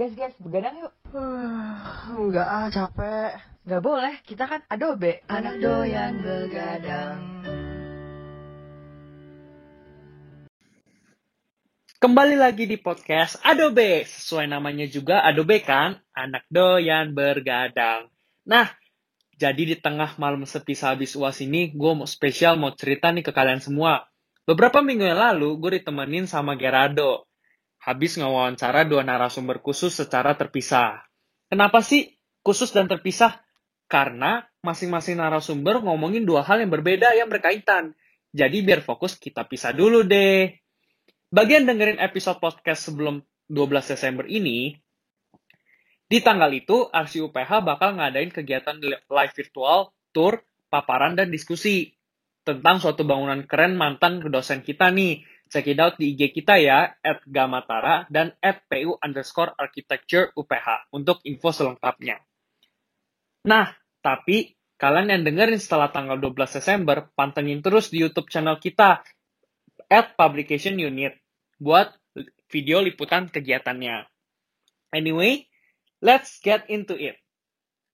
Guys, guys, begadang yuk. Enggak ah, capek. Gak boleh, kita kan Adobe. Anak doyan begadang. Kembali lagi di podcast Adobe. Sesuai namanya juga Adobe kan, anak doyan bergadang. Nah, jadi di tengah malam sepi sehabis uas ini, gue mau spesial mau cerita nih ke kalian semua. Beberapa minggu yang lalu, gue ditemenin sama Gerardo. Habis ngewawancara dua narasumber khusus secara terpisah. Kenapa sih khusus dan terpisah? Karena masing-masing narasumber ngomongin dua hal yang berbeda yang berkaitan. Jadi biar fokus kita pisah dulu deh. Bagian dengerin episode podcast sebelum 12 Desember ini, di tanggal itu Arsi UPH bakal ngadain kegiatan live virtual, tour, paparan, dan diskusi tentang suatu bangunan keren mantan dosen kita nih. Check it out di IG kita ya, at Gamatara dan at PU underscore architecture UPH untuk info selengkapnya. Nah, tapi kalian yang dengerin setelah tanggal 12 Desember, pantengin terus di YouTube channel kita, at Publication Unit, buat video liputan kegiatannya. Anyway, let's get into it.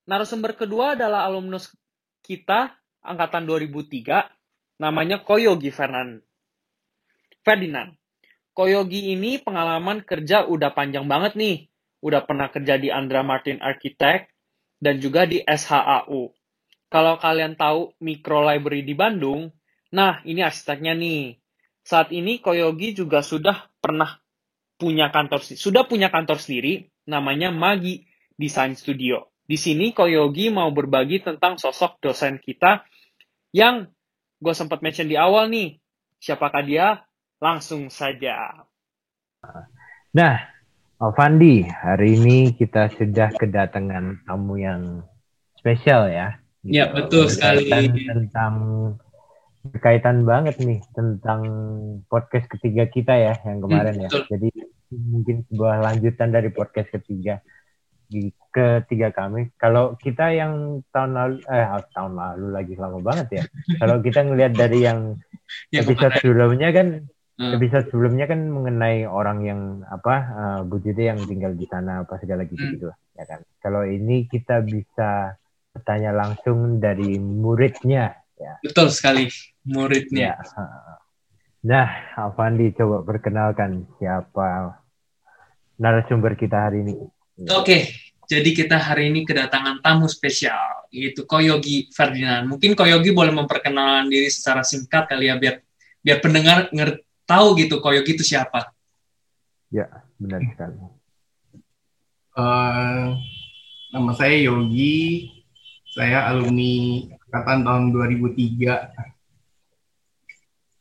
Narasumber kedua adalah alumnus kita angkatan 2003, namanya Koyogi Fernand. Ferdinand. Koyogi ini pengalaman kerja udah panjang banget nih. Udah pernah kerja di Andra Martin Architect dan juga di SHAU. Kalau kalian tahu Micro Library di Bandung, nah ini arsiteknya nih. Saat ini Koyogi juga sudah pernah punya kantor sudah punya kantor sendiri namanya Magi Design Studio. Di sini Koyogi mau berbagi tentang sosok dosen kita yang gue sempat mention di awal nih. Siapakah dia? Langsung saja. Nah, Alfandi, hari ini kita sudah kedatangan tamu yang spesial ya. Ya, betul sekali. Tentang berkaitan banget nih tentang podcast ketiga kita ya yang kemarin hmm, ya. Jadi mungkin sebuah lanjutan dari podcast ketiga di ketiga kami. Kalau kita yang tahun lalu eh tahun lalu lagi lama banget ya. Kalau kita ngelihat dari yang episode sebelumnya kan hmm. episode sebelumnya kan mengenai orang yang apa uh, Bu yang tinggal di sana apa segala gitu gitu hmm. ya kan. Kalau ini kita bisa bertanya langsung dari muridnya ya. Betul sekali muridnya. Ya. Nah, Avandi coba perkenalkan siapa narasumber kita hari ini. Oke, jadi kita hari ini kedatangan tamu spesial, yaitu Koyogi Ferdinand. Mungkin Koyogi boleh memperkenalkan diri secara singkat kali ya, biar biar pendengar ngerti tahu gitu Koyogi itu siapa. Ya, benar sekali. Uh, nama saya Yogi, saya alumni angkatan tahun 2003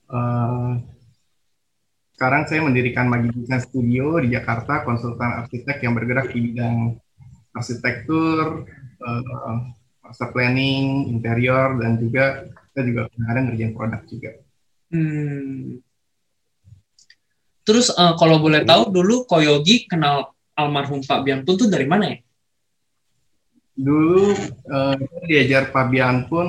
Uh, sekarang saya mendirikan Magi Design Studio di Jakarta, konsultan arsitek yang bergerak di bidang arsitektur, uh, master planning, interior, dan juga kita juga kadang ngerjain produk juga. Hmm. Terus uh, kalau boleh tahu dulu Koyogi kenal almarhum Pak Bianpun tuh dari mana ya? Dulu uh, diajar Pak Bianpun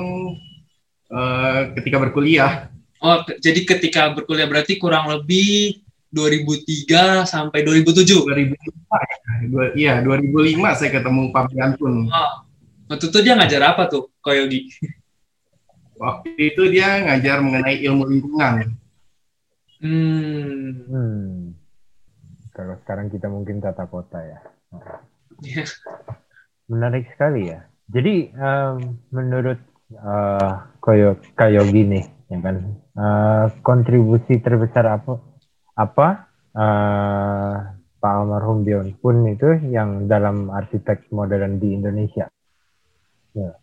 uh, ketika berkuliah Oh, jadi ketika berkuliah berarti kurang lebih 2003 sampai 2007. 2005 ya. Iya, 2005 saya ketemu Pak Biantun. Oh. Waktu itu dia ngajar apa tuh, Koyogi? Waktu itu dia ngajar mengenai ilmu lingkungan. Hmm. hmm. Kalau sekarang kita mungkin tata kota ya. Yeah. Menarik sekali ya. Jadi um, menurut uh, Koyo Koyogi nih, ya kan uh, kontribusi terbesar apa apa uh, Pak almarhum Dion pun itu yang dalam arsitek modern di Indonesia. Ya.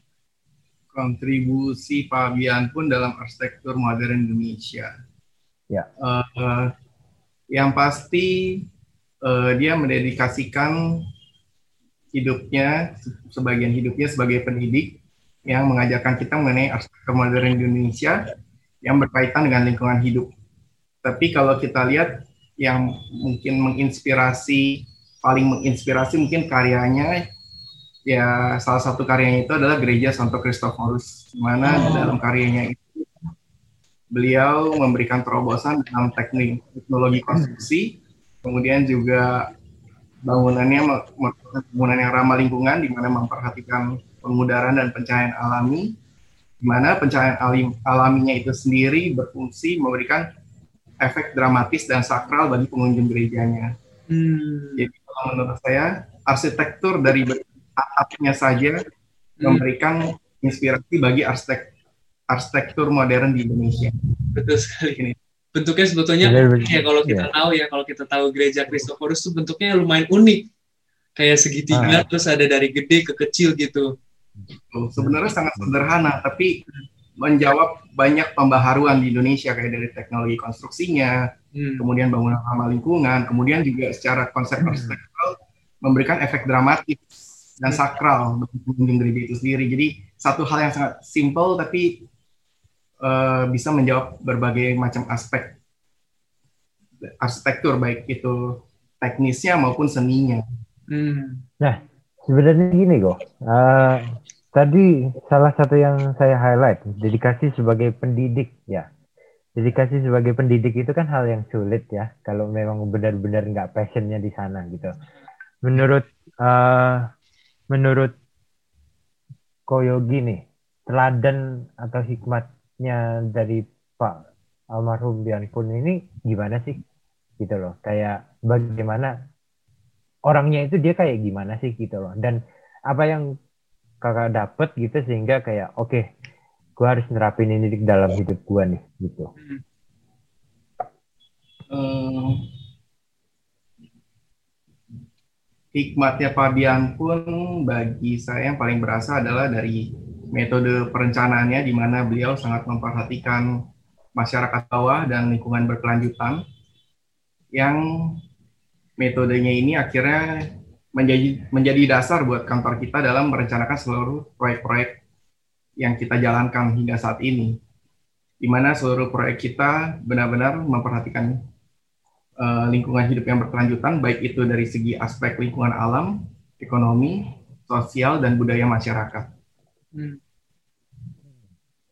Kontribusi Pak Bian pun dalam arsitektur modern Indonesia. Ya. Uh, uh, yang pasti uh, dia mendedikasikan hidupnya sebagian hidupnya sebagai pendidik yang mengajarkan kita mengenai arsitektur modern Indonesia yang berkaitan dengan lingkungan hidup. Tapi kalau kita lihat yang mungkin menginspirasi, paling menginspirasi mungkin karyanya, ya salah satu karyanya itu adalah Gereja Santo Kristoforus, di mana oh. dalam karyanya itu beliau memberikan terobosan dalam teknik teknologi konstruksi, kemudian juga bangunannya bangunan yang ramah lingkungan di mana memperhatikan pengudaran dan pencahayaan alami di mana pencahayaan alim, alaminya itu sendiri berfungsi memberikan efek dramatis dan sakral bagi pengunjung gerejanya. Hmm. Jadi kalau menurut saya arsitektur dari atapnya saja hmm. memberikan inspirasi bagi arsitek arsitektur modern di Indonesia. Betul sekali ini. Bentuknya sebetulnya ya kalau kita yeah. tahu ya kalau kita tahu gereja Kristoforus itu bentuknya lumayan unik. Kayak segitiga ah. terus ada dari gede ke kecil gitu. Sebenarnya sangat sederhana, tapi menjawab banyak pembaharuan di Indonesia kayak dari teknologi konstruksinya, hmm. kemudian bangunan ramah lingkungan, kemudian juga secara konsep hmm. arsitektural memberikan efek dramatis dan hmm. sakral bagi pengunjung gereja itu sendiri. Jadi satu hal yang sangat simple tapi uh, bisa menjawab berbagai macam aspek arsitektur baik itu teknisnya maupun seninya. Hmm. Nah, sebenarnya gini kok. Uh, tadi salah satu yang saya highlight dedikasi sebagai pendidik ya. Dedikasi sebagai pendidik itu kan hal yang sulit ya kalau memang benar-benar nggak passionnya di sana gitu. Menurut uh, menurut Koyogi nih teladan atau hikmatnya dari Pak almarhum Bian pun ini gimana sih? Gitu loh kayak bagaimana orangnya itu dia kayak gimana sih gitu loh. Dan apa yang kakak dapet gitu sehingga kayak oke okay, gue harus nerapin ini di dalam hidup gue nih gitu. Hmm. hikmatnya Fabian pun bagi saya yang paling berasa adalah dari metode perencanaannya di mana beliau sangat memperhatikan masyarakat bawah dan lingkungan berkelanjutan yang metodenya ini akhirnya menjadi menjadi dasar buat kantor kita dalam merencanakan seluruh proyek-proyek yang kita jalankan hingga saat ini. Di mana seluruh proyek kita benar-benar memperhatikan uh, lingkungan hidup yang berkelanjutan, baik itu dari segi aspek lingkungan alam, ekonomi, sosial, dan budaya masyarakat. Hmm.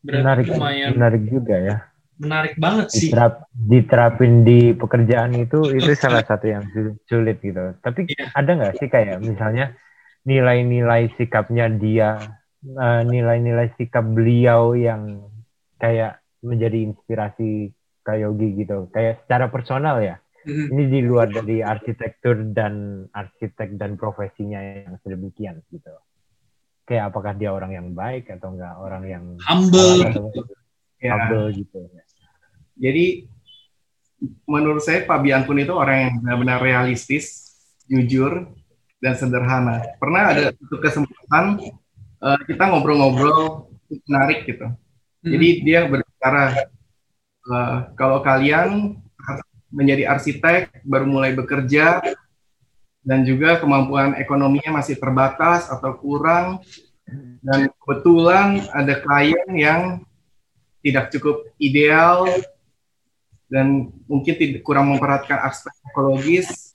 menarik, menarik juga ya menarik banget sih. Diterap, diterapin di pekerjaan itu itu salah satu yang sulit gitu. Tapi yeah. ada nggak sih kayak misalnya nilai-nilai sikapnya dia, nilai nilai-nilai sikap beliau yang kayak menjadi inspirasi Kayogi gitu, kayak secara personal ya. Mm-hmm. Ini di luar dari arsitektur dan arsitek dan profesinya yang sedemikian gitu. Kayak apakah dia orang yang baik atau enggak orang yang humble, ya. humble gitu. Jadi menurut saya Pak Bian pun itu orang yang benar-benar realistis, jujur, dan sederhana. Pernah ada satu kesempatan uh, kita ngobrol-ngobrol menarik gitu. Hmm. Jadi dia berbicara uh, kalau kalian menjadi arsitek baru mulai bekerja dan juga kemampuan ekonominya masih terbatas atau kurang dan kebetulan ada klien yang tidak cukup ideal dan mungkin tidak kurang memperhatikan aspek ekologis,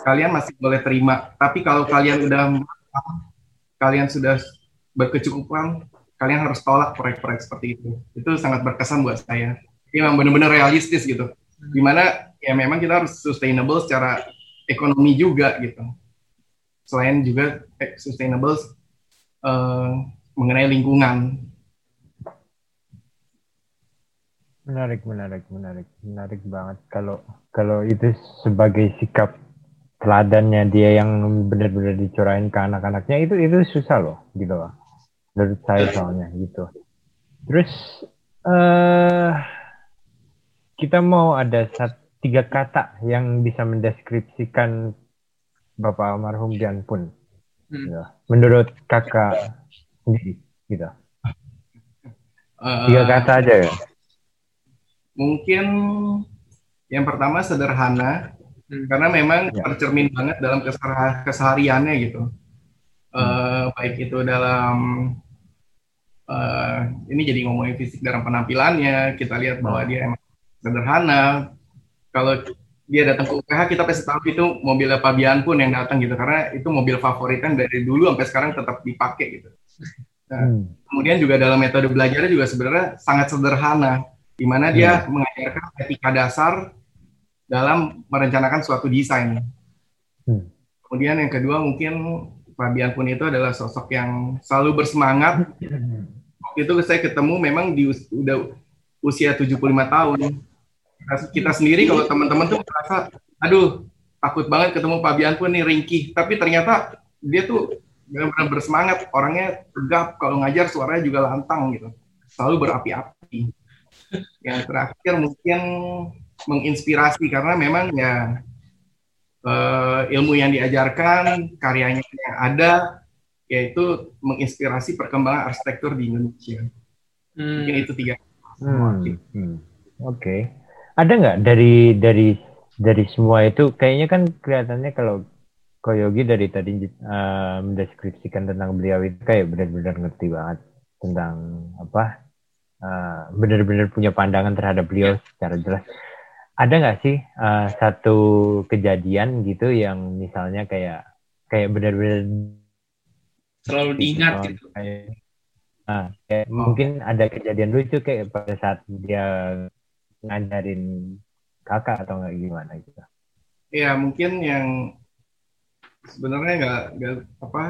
kalian masih boleh terima. Tapi kalau kalian udah kalian sudah berkecukupan, kalian harus tolak proyek-proyek seperti itu. Itu sangat berkesan buat saya. Memang benar-benar realistis gitu. Di mana ya memang kita harus sustainable secara ekonomi juga gitu. Selain juga sustainable uh, mengenai lingkungan. Menarik, menarik, menarik, menarik banget. Kalau kalau itu sebagai sikap teladannya dia yang benar-benar dicurahin ke anak-anaknya itu itu susah loh, gitu loh. Menurut saya soalnya gitu. Terus uh, kita mau ada satu, tiga kata yang bisa mendeskripsikan Bapak almarhum Dian pun. Hmm. Gitu. Menurut kakak sendiri, gitu. Tiga kata aja ya Mungkin yang pertama sederhana, hmm. karena memang ya. tercermin banget dalam kesehariannya gitu. Hmm. Uh, baik itu dalam uh, ini jadi ngomongin fisik dalam penampilannya, kita lihat bahwa hmm. dia emang sederhana. Kalau dia datang ke UPH kita pasti tahu itu mobil Fabian pun yang datang gitu karena itu mobil favoritnya dari dulu sampai sekarang tetap dipakai gitu. Nah, hmm. Kemudian juga dalam metode belajarnya juga sebenarnya sangat sederhana di mana dia hmm. mengajarkan etika dasar dalam merencanakan suatu desain. Hmm. Kemudian yang kedua mungkin Fabian pun itu adalah sosok yang selalu bersemangat. Waktu itu saya ketemu memang di us udah usia 75 tahun. Kita, kita sendiri kalau teman-teman tuh merasa, aduh takut banget ketemu Fabian pun nih ringkih. Tapi ternyata dia tuh benar-benar bersemangat, orangnya tegap, kalau ngajar suaranya juga lantang gitu. Selalu berapi-api. Yang terakhir mungkin menginspirasi karena memang ya uh, ilmu yang diajarkan, karyanya yang ada, yaitu menginspirasi perkembangan arsitektur di Indonesia. Hmm. Mungkin itu tiga. Hmm. Hmm. Oke. Okay. Ada nggak? Dari dari dari semua itu kayaknya kan kelihatannya kalau Koyogi dari tadi uh, mendeskripsikan tentang beliau itu kayak benar-benar ngerti banget tentang apa uh, benar-benar punya pandangan terhadap beliau secara jelas. Ada nggak sih uh, satu kejadian gitu yang misalnya kayak kayak benar-benar selalu diingat gitu. Kayak, uh, kayak oh. mungkin ada kejadian lucu kayak pada saat dia ngajarin kakak atau nggak gimana gitu ya mungkin yang sebenarnya nggak nggak apa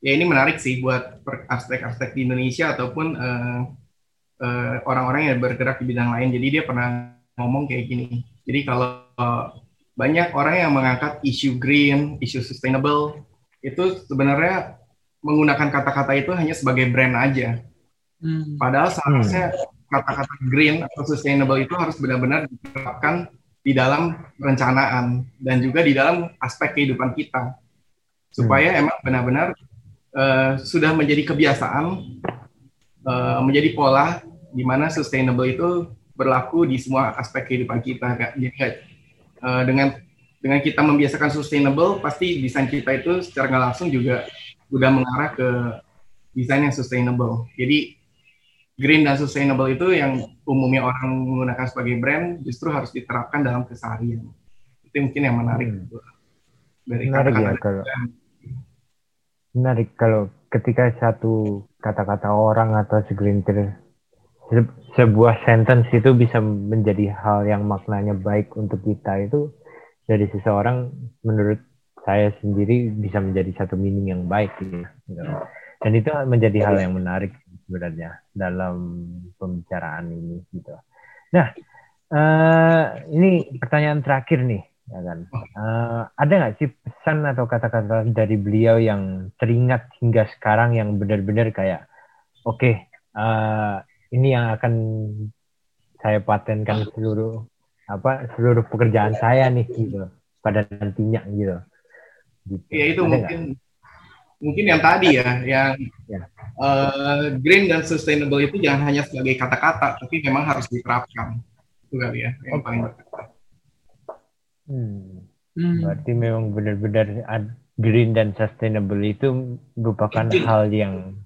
ya ini menarik sih buat aspek-aspek di Indonesia ataupun uh, uh, orang-orang yang bergerak di bidang lain jadi dia pernah ngomong kayak gini. Jadi kalau banyak orang yang mengangkat isu green, isu sustainable, itu sebenarnya menggunakan kata-kata itu hanya sebagai brand aja. Hmm. Padahal seharusnya kata-kata green atau sustainable itu harus benar-benar diterapkan di dalam perencanaan dan juga di dalam aspek kehidupan kita. Supaya hmm. emang benar-benar uh, sudah menjadi kebiasaan, uh, menjadi pola di mana sustainable itu berlaku di semua aspek kehidupan kita kak. Jadi uh, dengan dengan kita membiasakan sustainable, pasti desain kita itu secara nggak langsung juga udah mengarah ke desain yang sustainable. Jadi green dan sustainable itu yang umumnya orang menggunakan sebagai brand justru harus diterapkan dalam keseharian. Itu mungkin yang menarik hmm. dari menarik kata -kata ya kalau menarik kalau ketika satu kata-kata orang atau segelintir sebuah sentence itu bisa menjadi hal yang maknanya baik untuk kita itu dari seseorang menurut saya sendiri bisa menjadi satu meaning yang baik gitu. Dan itu menjadi hal yang menarik sebenarnya dalam pembicaraan ini gitu. Nah, uh, ini pertanyaan terakhir nih, ya kan? Uh, ada nggak sih pesan atau kata-kata dari beliau yang teringat hingga sekarang yang benar-benar kayak, oke, okay, uh, ini yang akan saya patenkan seluruh apa seluruh pekerjaan saya nih gitu pada nantinya gitu. gitu. Ya itu Ada mungkin gak? Mungkin yang tadi ya yang ya. Uh, green dan sustainable itu jangan hanya sebagai kata-kata tapi memang harus diterapkan itu kali ya yang paling berkata. Hmm. Hmm. Berarti memang benar-benar green dan sustainable itu merupakan hal yang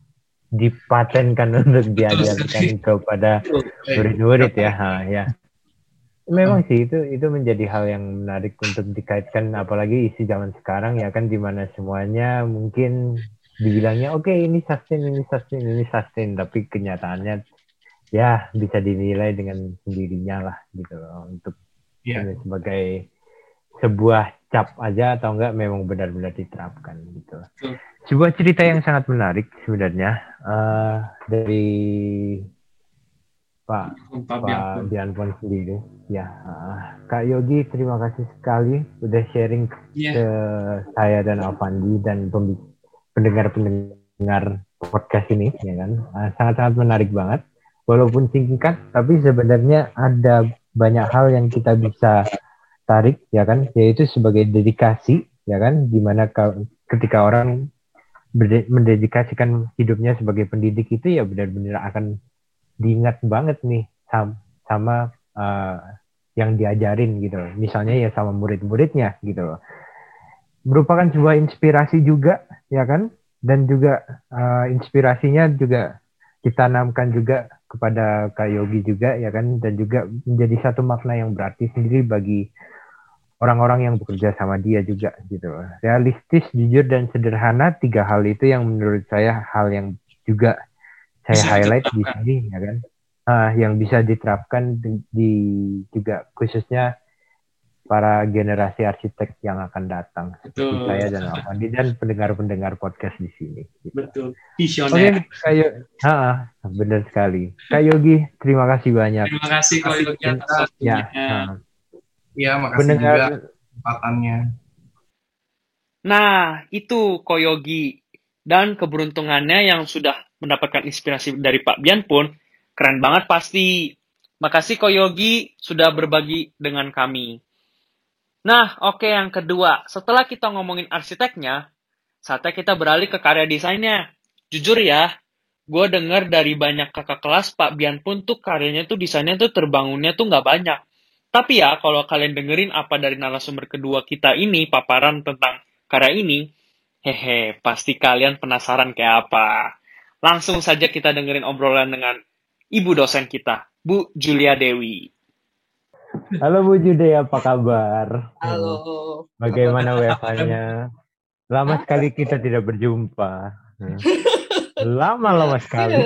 dipatenkan untuk diajarkan kepada murid-murid ya, ha, ya. Memang sih itu itu menjadi hal yang menarik untuk dikaitkan apalagi isi zaman sekarang ya kan di mana semuanya mungkin dibilangnya oke okay, ini sustain ini sustain ini sustain tapi kenyataannya ya bisa dinilai dengan sendirinya lah gitu loh untuk yeah. sebagai sebuah cap aja atau enggak memang benar-benar diterapkan gitu. Hmm sebuah cerita yang sangat menarik sebenarnya uh, dari Pak Pak Dianpon sendiri. Ya, Kak Yogi terima kasih sekali udah sharing yeah. ke saya dan Avandi dan pendengar-pendengar podcast ini, ya kan? Uh, sangat-sangat menarik banget. Walaupun singkat, tapi sebenarnya ada banyak hal yang kita bisa tarik, ya kan? Yaitu sebagai dedikasi, ya kan? Di mana ketika orang mendedikasikan hidupnya sebagai pendidik itu ya benar-benar akan diingat banget nih sama, sama uh, yang diajarin gitu loh. Misalnya ya sama murid-muridnya gitu loh. Merupakan sebuah inspirasi juga ya kan dan juga uh, inspirasinya juga ditanamkan juga kepada Kak Yogi juga ya kan dan juga menjadi satu makna yang berarti sendiri bagi orang-orang yang bekerja sama dia juga gitu Realistis, jujur dan sederhana tiga hal itu yang menurut saya hal yang juga saya bisa highlight di sini ya kan. Uh, yang bisa diterapkan di, di juga khususnya para generasi arsitek yang akan datang. Betul. Saya dan Alfandi dan pendengar-pendengar podcast di sini. Gitu. Betul. Oke, Visioner. kayo, ha, benar sekali. Kak Yogi, terima kasih banyak. Terima kasih Ko Yogi atas Ya, waktunya. Iya, makasih pendengar juga kesempatannya. Nah, itu Koyogi. Dan keberuntungannya yang sudah mendapatkan inspirasi dari Pak Bian pun keren banget pasti. Makasih Koyogi sudah berbagi dengan kami. Nah, oke yang kedua. Setelah kita ngomongin arsiteknya, saatnya kita beralih ke karya desainnya. Jujur ya, gue denger dari banyak kakak kelas Pak Bian pun tuh karyanya tuh desainnya tuh terbangunnya tuh nggak banyak. Tapi ya, kalau kalian dengerin apa dari narasumber kedua kita ini, paparan tentang karya ini, hehe, pasti kalian penasaran kayak apa. Langsung saja kita dengerin obrolan dengan ibu dosen kita, Bu Julia Dewi. Halo Bu Jude, apa kabar? Halo. Bagaimana WFH-nya? Lama sekali kita tidak berjumpa. Lama-lama sekali.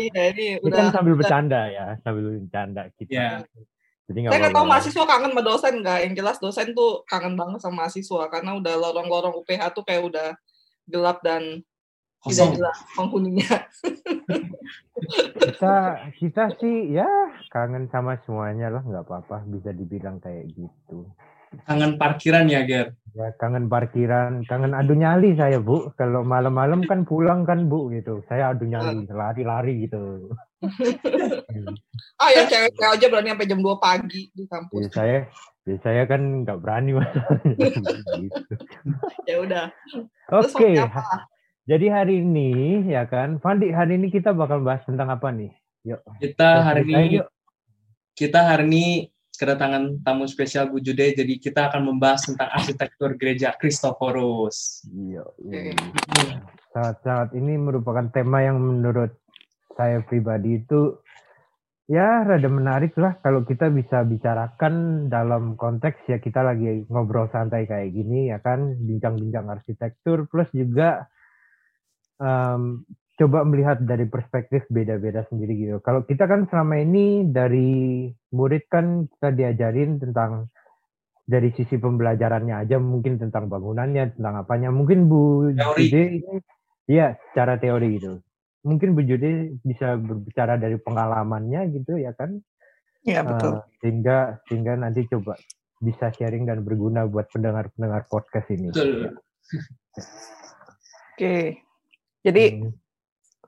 Iya, ini Ini udah. kan sambil bercanda ya, sambil bercanda kita. Ya. Jadi nggak Saya nggak tahu mahasiswa kangen sama dosen nggak? Yang jelas dosen tuh kangen banget sama mahasiswa karena udah lorong-lorong UPH tuh kayak udah gelap dan Kosong. jelas penghuninya. Kita kita sih ya kangen sama semuanya lah, nggak apa-apa bisa dibilang kayak gitu. Kangen parkiran ya, Ger? Ya kangen parkiran, kangen adu nyali saya bu. Kalau malam-malam kan pulang kan bu gitu. Saya adu nyali, lari-lari gitu. Ah yang cewek-cewek aja berani sampai jam 2 pagi di Ya, kampus. saya ya saya kan nggak berani gitu. Ya udah. Oke, apa? Jadi hari ini ya kan, Fandi hari ini kita bakal bahas tentang apa nih? Yuk. Kita hari ini yuk. kita hari ini kedatangan tamu spesial Bu Jude, jadi kita akan membahas tentang arsitektur gereja Christophorus. Iya. Sangat-sangat ini merupakan tema yang menurut saya pribadi itu ya rada menarik lah kalau kita bisa bicarakan dalam konteks ya kita lagi ngobrol santai kayak gini ya kan bincang-bincang arsitektur plus juga em, coba melihat dari perspektif beda-beda sendiri gitu. Kalau kita kan selama ini dari murid kan kita diajarin tentang dari sisi pembelajarannya aja mungkin tentang bangunannya, tentang apanya. Mungkin Bu Teori. Jude ini iya secara teori gitu. Mungkin Bu Jude bisa berbicara dari pengalamannya gitu ya kan. Iya Eh, betul. sehingga sehingga nanti coba bisa sharing dan berguna buat pendengar-pendengar podcast ini. Betul. Oke. Jadi Hmm.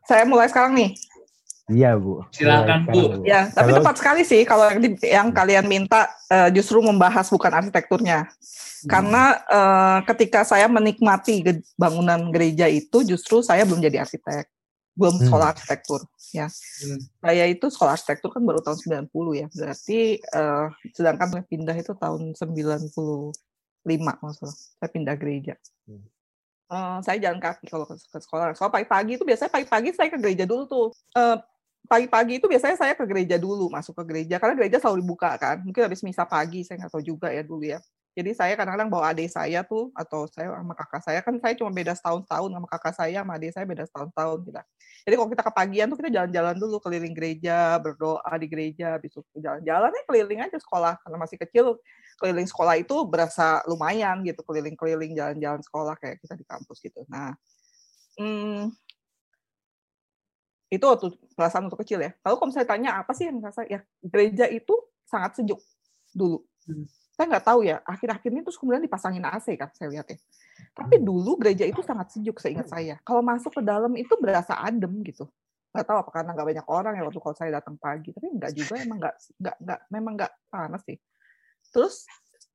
saya mulai sekarang nih. Iya Bu. Silakan, Bu. Ya, tapi Kalau- tepat sekali sih kalau yang, di- yang kalian minta eh, justru membahas bukan arsitekturnya. Karena eh, ketika saya menikmati ge- bangunan gereja itu justru saya belum jadi arsitek. Belum Hmm. sekolah arsitektur, ya. Hmm. Saya itu sekolah arsitektur kan baru tahun 90 ya. Berarti eh, sedangkan saya pindah itu tahun 95 maksudnya. Saya pindah gereja. Hmm. Eh, saya jalan kaki kalau ke, sekolah. Soal pagi-pagi itu biasanya pagi-pagi saya ke gereja dulu tuh. Eh, pagi-pagi itu biasanya saya ke gereja dulu, masuk ke gereja karena gereja selalu dibuka kan. Mungkin habis misa pagi, saya nggak tahu juga ya dulu ya. Jadi saya kadang-kadang bawa adik saya tuh atau saya sama kakak saya kan saya cuma beda setahun tahun sama kakak saya sama adik saya beda setahun tahun kita. Jadi kalau kita kepagian tuh kita jalan-jalan dulu keliling gereja, berdoa di gereja, itu jalan-jalan ya keliling aja sekolah karena masih kecil keliling sekolah itu berasa lumayan gitu keliling-keliling jalan-jalan sekolah kayak kita di kampus gitu. Nah, hmm, itu waktu perasaan waktu kecil ya. Lalu kalau misalnya tanya apa sih yang rasa ya gereja itu sangat sejuk dulu. Hmm. Saya nggak tahu ya. Akhir-akhir ini terus kemudian dipasangin AC kan saya lihat ya. Tapi dulu gereja itu sangat sejuk seingat saya. Kalau masuk ke dalam itu berasa adem gitu. Nggak tahu apa karena nggak banyak orang ya waktu kalau saya datang pagi. Tapi nggak juga emang nggak nggak nggak memang nggak panas sih. Terus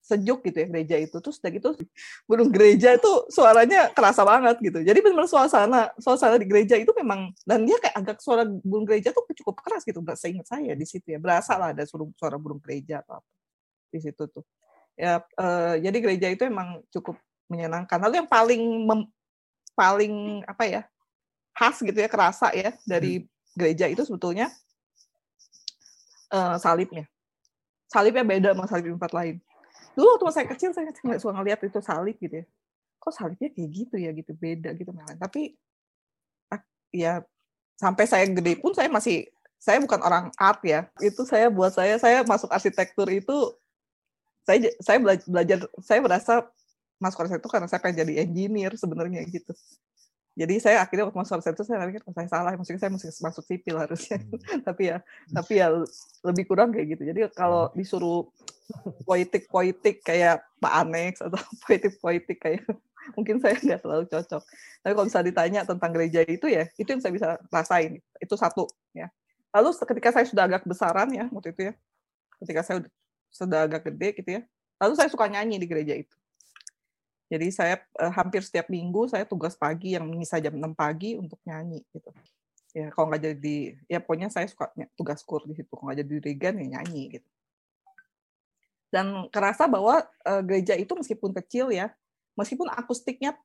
sejuk gitu ya gereja itu terus udah gitu burung gereja itu suaranya kerasa banget gitu jadi benar suasana suasana di gereja itu memang dan dia kayak agak suara burung gereja tuh cukup keras gitu seingat saya di situ ya berasa lah ada suara, suara burung gereja atau apa di situ tuh. Ya eh, jadi gereja itu emang cukup menyenangkan. Lalu yang paling mem- paling apa ya khas gitu ya kerasa ya dari gereja itu sebetulnya eh, salibnya. Salibnya beda sama salib di tempat lain. Dulu waktu saya kecil saya nggak suka ngeliat itu salib gitu ya. Kok salibnya kayak gitu ya gitu beda gitu malah. Tapi ya sampai saya gede pun saya masih saya bukan orang art ya. Itu saya buat saya saya masuk arsitektur itu saya saya belajar, belajar saya merasa masuk arsitektur karena saya pengen jadi engineer sebenarnya gitu. Jadi saya akhirnya waktu masuk arsitektur saya pikir oh, saya salah, maksudnya saya mesti masuk sipil harusnya. Hmm. tapi ya tapi ya lebih kurang kayak gitu. Jadi kalau hmm. disuruh politik-politik kayak Pak Anex atau politik-politik kayak mungkin saya nggak terlalu cocok. Tapi kalau bisa ditanya tentang gereja itu ya, itu yang saya bisa rasain. Itu satu ya. Lalu ketika saya sudah agak besaran ya waktu itu ya, ketika saya sudah agak gede gitu ya, lalu saya suka nyanyi di gereja itu. Jadi saya eh, hampir setiap minggu saya tugas pagi yang bisa jam 6 pagi untuk nyanyi gitu. Ya kalau nggak jadi ya pokoknya saya suka tugas kur di situ. Kalau nggak jadi regen ya nyanyi gitu. Dan kerasa bahwa uh, gereja itu meskipun kecil ya, meskipun akustiknya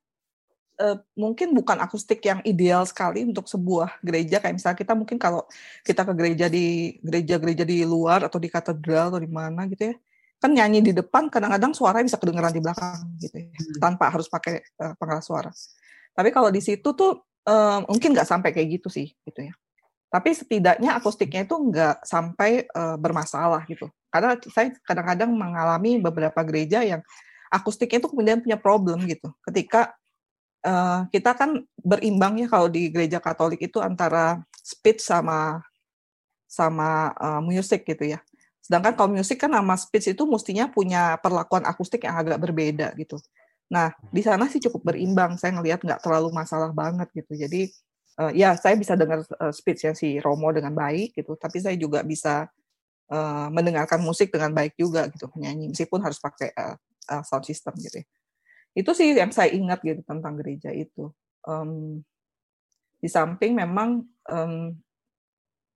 uh, mungkin bukan akustik yang ideal sekali untuk sebuah gereja kayak misalnya kita mungkin kalau kita ke gereja di gereja-gereja di luar atau di katedral atau di mana gitu ya kan nyanyi di depan kadang-kadang suara bisa kedengeran di belakang gitu ya, hmm. tanpa harus pakai uh, pengeras suara. Tapi kalau di situ tuh uh, mungkin nggak sampai kayak gitu sih gitu ya. Tapi setidaknya akustiknya itu nggak sampai uh, bermasalah gitu. Karena saya kadang-kadang mengalami beberapa gereja yang akustiknya itu kemudian punya problem gitu. Ketika uh, kita kan berimbang ya kalau di gereja Katolik itu antara speech sama sama uh, musik gitu ya. Sedangkan kalau musik kan nama speech itu mestinya punya perlakuan akustik yang agak berbeda gitu. Nah, di sana sih cukup berimbang. Saya ngelihat nggak terlalu masalah banget gitu. Jadi uh, ya saya bisa dengar uh, speechnya si Romo dengan baik gitu, tapi saya juga bisa uh, mendengarkan musik dengan baik juga gitu penyanyi meskipun harus pakai uh, uh, sound system gitu. Ya. Itu sih yang saya ingat gitu tentang gereja itu. Um, di samping memang um,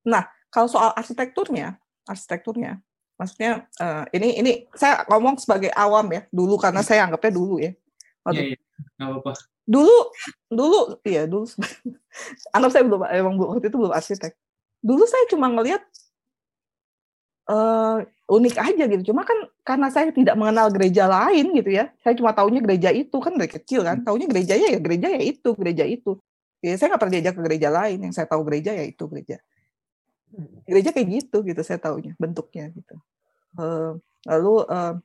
nah kalau soal arsitekturnya arsitekturnya. Maksudnya uh, ini ini saya ngomong sebagai awam ya dulu karena saya anggapnya dulu ya. Iya, iya. apa-apa. Dulu dulu iya dulu anggap saya belum emang waktu itu belum arsitek. Dulu saya cuma ngelihat uh, unik aja gitu. Cuma kan karena saya tidak mengenal gereja lain gitu ya. Saya cuma tahunya gereja itu kan dari kecil kan. Tahunya gerejanya ya gereja ya itu, gereja itu. Ya, saya nggak pernah diajak ke gereja lain. Yang saya tahu gereja ya itu gereja gereja kayak gitu gitu saya tahunya bentuknya gitu uh, lalu uh,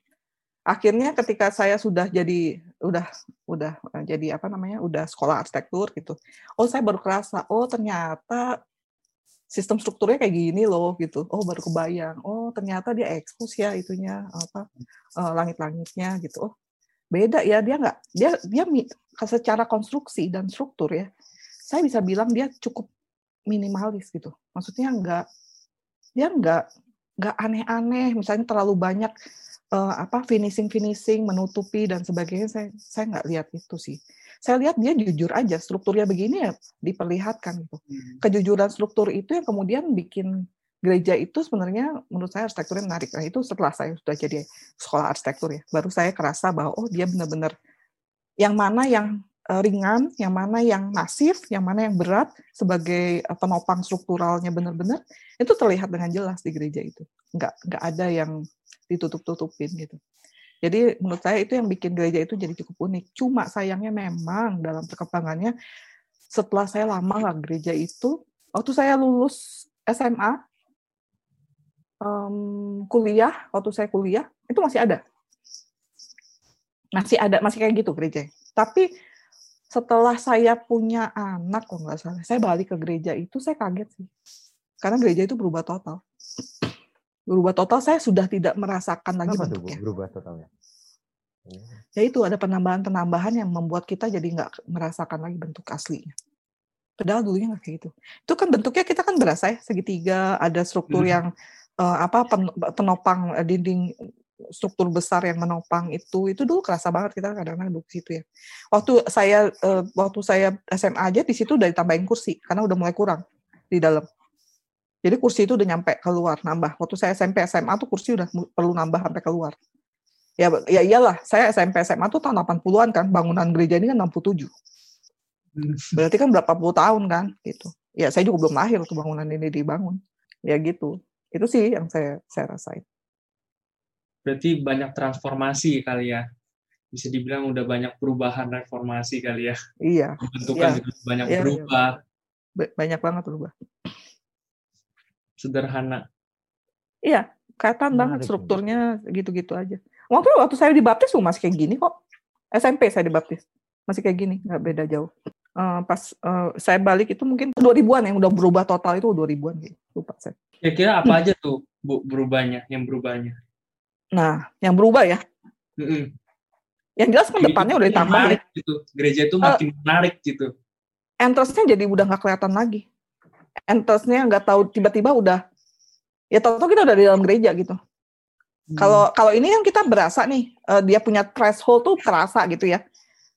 akhirnya ketika saya sudah jadi udah udah jadi apa namanya udah sekolah arsitektur gitu oh saya baru kerasa oh ternyata sistem strukturnya kayak gini loh gitu oh baru kebayang oh ternyata dia ekspos ya itunya apa uh, langit-langitnya gitu oh beda ya dia nggak dia dia secara konstruksi dan struktur ya saya bisa bilang dia cukup minimalis gitu. Maksudnya nggak dia nggak nggak aneh-aneh, misalnya terlalu banyak uh, apa finishing finishing menutupi dan sebagainya. Saya saya nggak lihat itu sih. Saya lihat dia jujur aja strukturnya begini ya diperlihatkan gitu. Hmm. Kejujuran struktur itu yang kemudian bikin gereja itu sebenarnya menurut saya arsitekturnya menarik. Nah itu setelah saya sudah jadi sekolah arsitektur ya, baru saya kerasa bahwa oh dia benar-benar yang mana yang Eh, ringan, yang mana yang masif, yang mana yang berat sebagai eh, penopang strukturalnya benar-benar itu terlihat dengan jelas di gereja itu. Nggak nggak ada yang ditutup-tutupin gitu. Jadi menurut saya itu yang bikin gereja itu jadi cukup unik. Cuma sayangnya memang dalam perkembangannya setelah saya lama lah gereja itu, waktu saya lulus SMA, um, kuliah, waktu saya kuliah itu masih ada, masih ada, masih kayak gitu gereja. Tapi setelah saya punya anak kok nggak salah, saya balik ke gereja itu saya kaget sih. Karena gereja itu berubah total. Berubah total saya sudah tidak merasakan lagi Apa bentuknya. Tuh, berubah totalnya? Ya itu ada penambahan-penambahan yang membuat kita jadi nggak merasakan lagi bentuk aslinya. Padahal dulunya nggak kayak gitu. Itu kan bentuknya kita kan berasa ya segitiga, ada struktur hmm. yang uh, apa penopang eh, dinding struktur besar yang menopang itu itu dulu kerasa banget kita kadang-kadang duduk situ ya waktu saya uh, waktu saya SMA aja di situ udah ditambahin kursi karena udah mulai kurang di dalam jadi kursi itu udah nyampe keluar nambah. Waktu saya SMP SMA tuh kursi udah perlu nambah sampai keluar. Ya ya iyalah saya SMP SMA tuh tahun 80-an kan bangunan gereja ini kan 67 berarti kan berapa puluh tahun kan gitu. Ya saya juga belum lahir tuh bangunan ini dibangun. Ya gitu. Itu sih yang saya saya rasain. Berarti banyak transformasi kali ya. Bisa dibilang udah banyak perubahan reformasi kali ya. Iya. Bentukan iya. banyak iya, berubah. Iya. banyak banget berubah sederhana iya kelihatan banget strukturnya gitu-gitu aja Waktu waktu saya dibaptis tuh masih kayak gini kok. SMP saya dibaptis masih kayak gini, nggak beda jauh. Uh, pas uh, saya balik itu mungkin 2000-an yang udah berubah total itu 2000-an gitu. Lupa saya. Kira-kira apa aja tuh bu berubahnya, yang berubahnya? Nah, yang berubah ya. Mm-mm. Yang jelas kan depannya udah ditambah ya. menarik gitu. Gereja itu makin menarik gitu. Entrance-nya jadi udah nggak kelihatan lagi. Entrance-nya nggak tahu tiba-tiba udah ya tahu-tahu kita udah di dalam gereja gitu. Hmm. Kalau kalau ini yang kita berasa nih, uh, dia punya threshold tuh terasa gitu ya.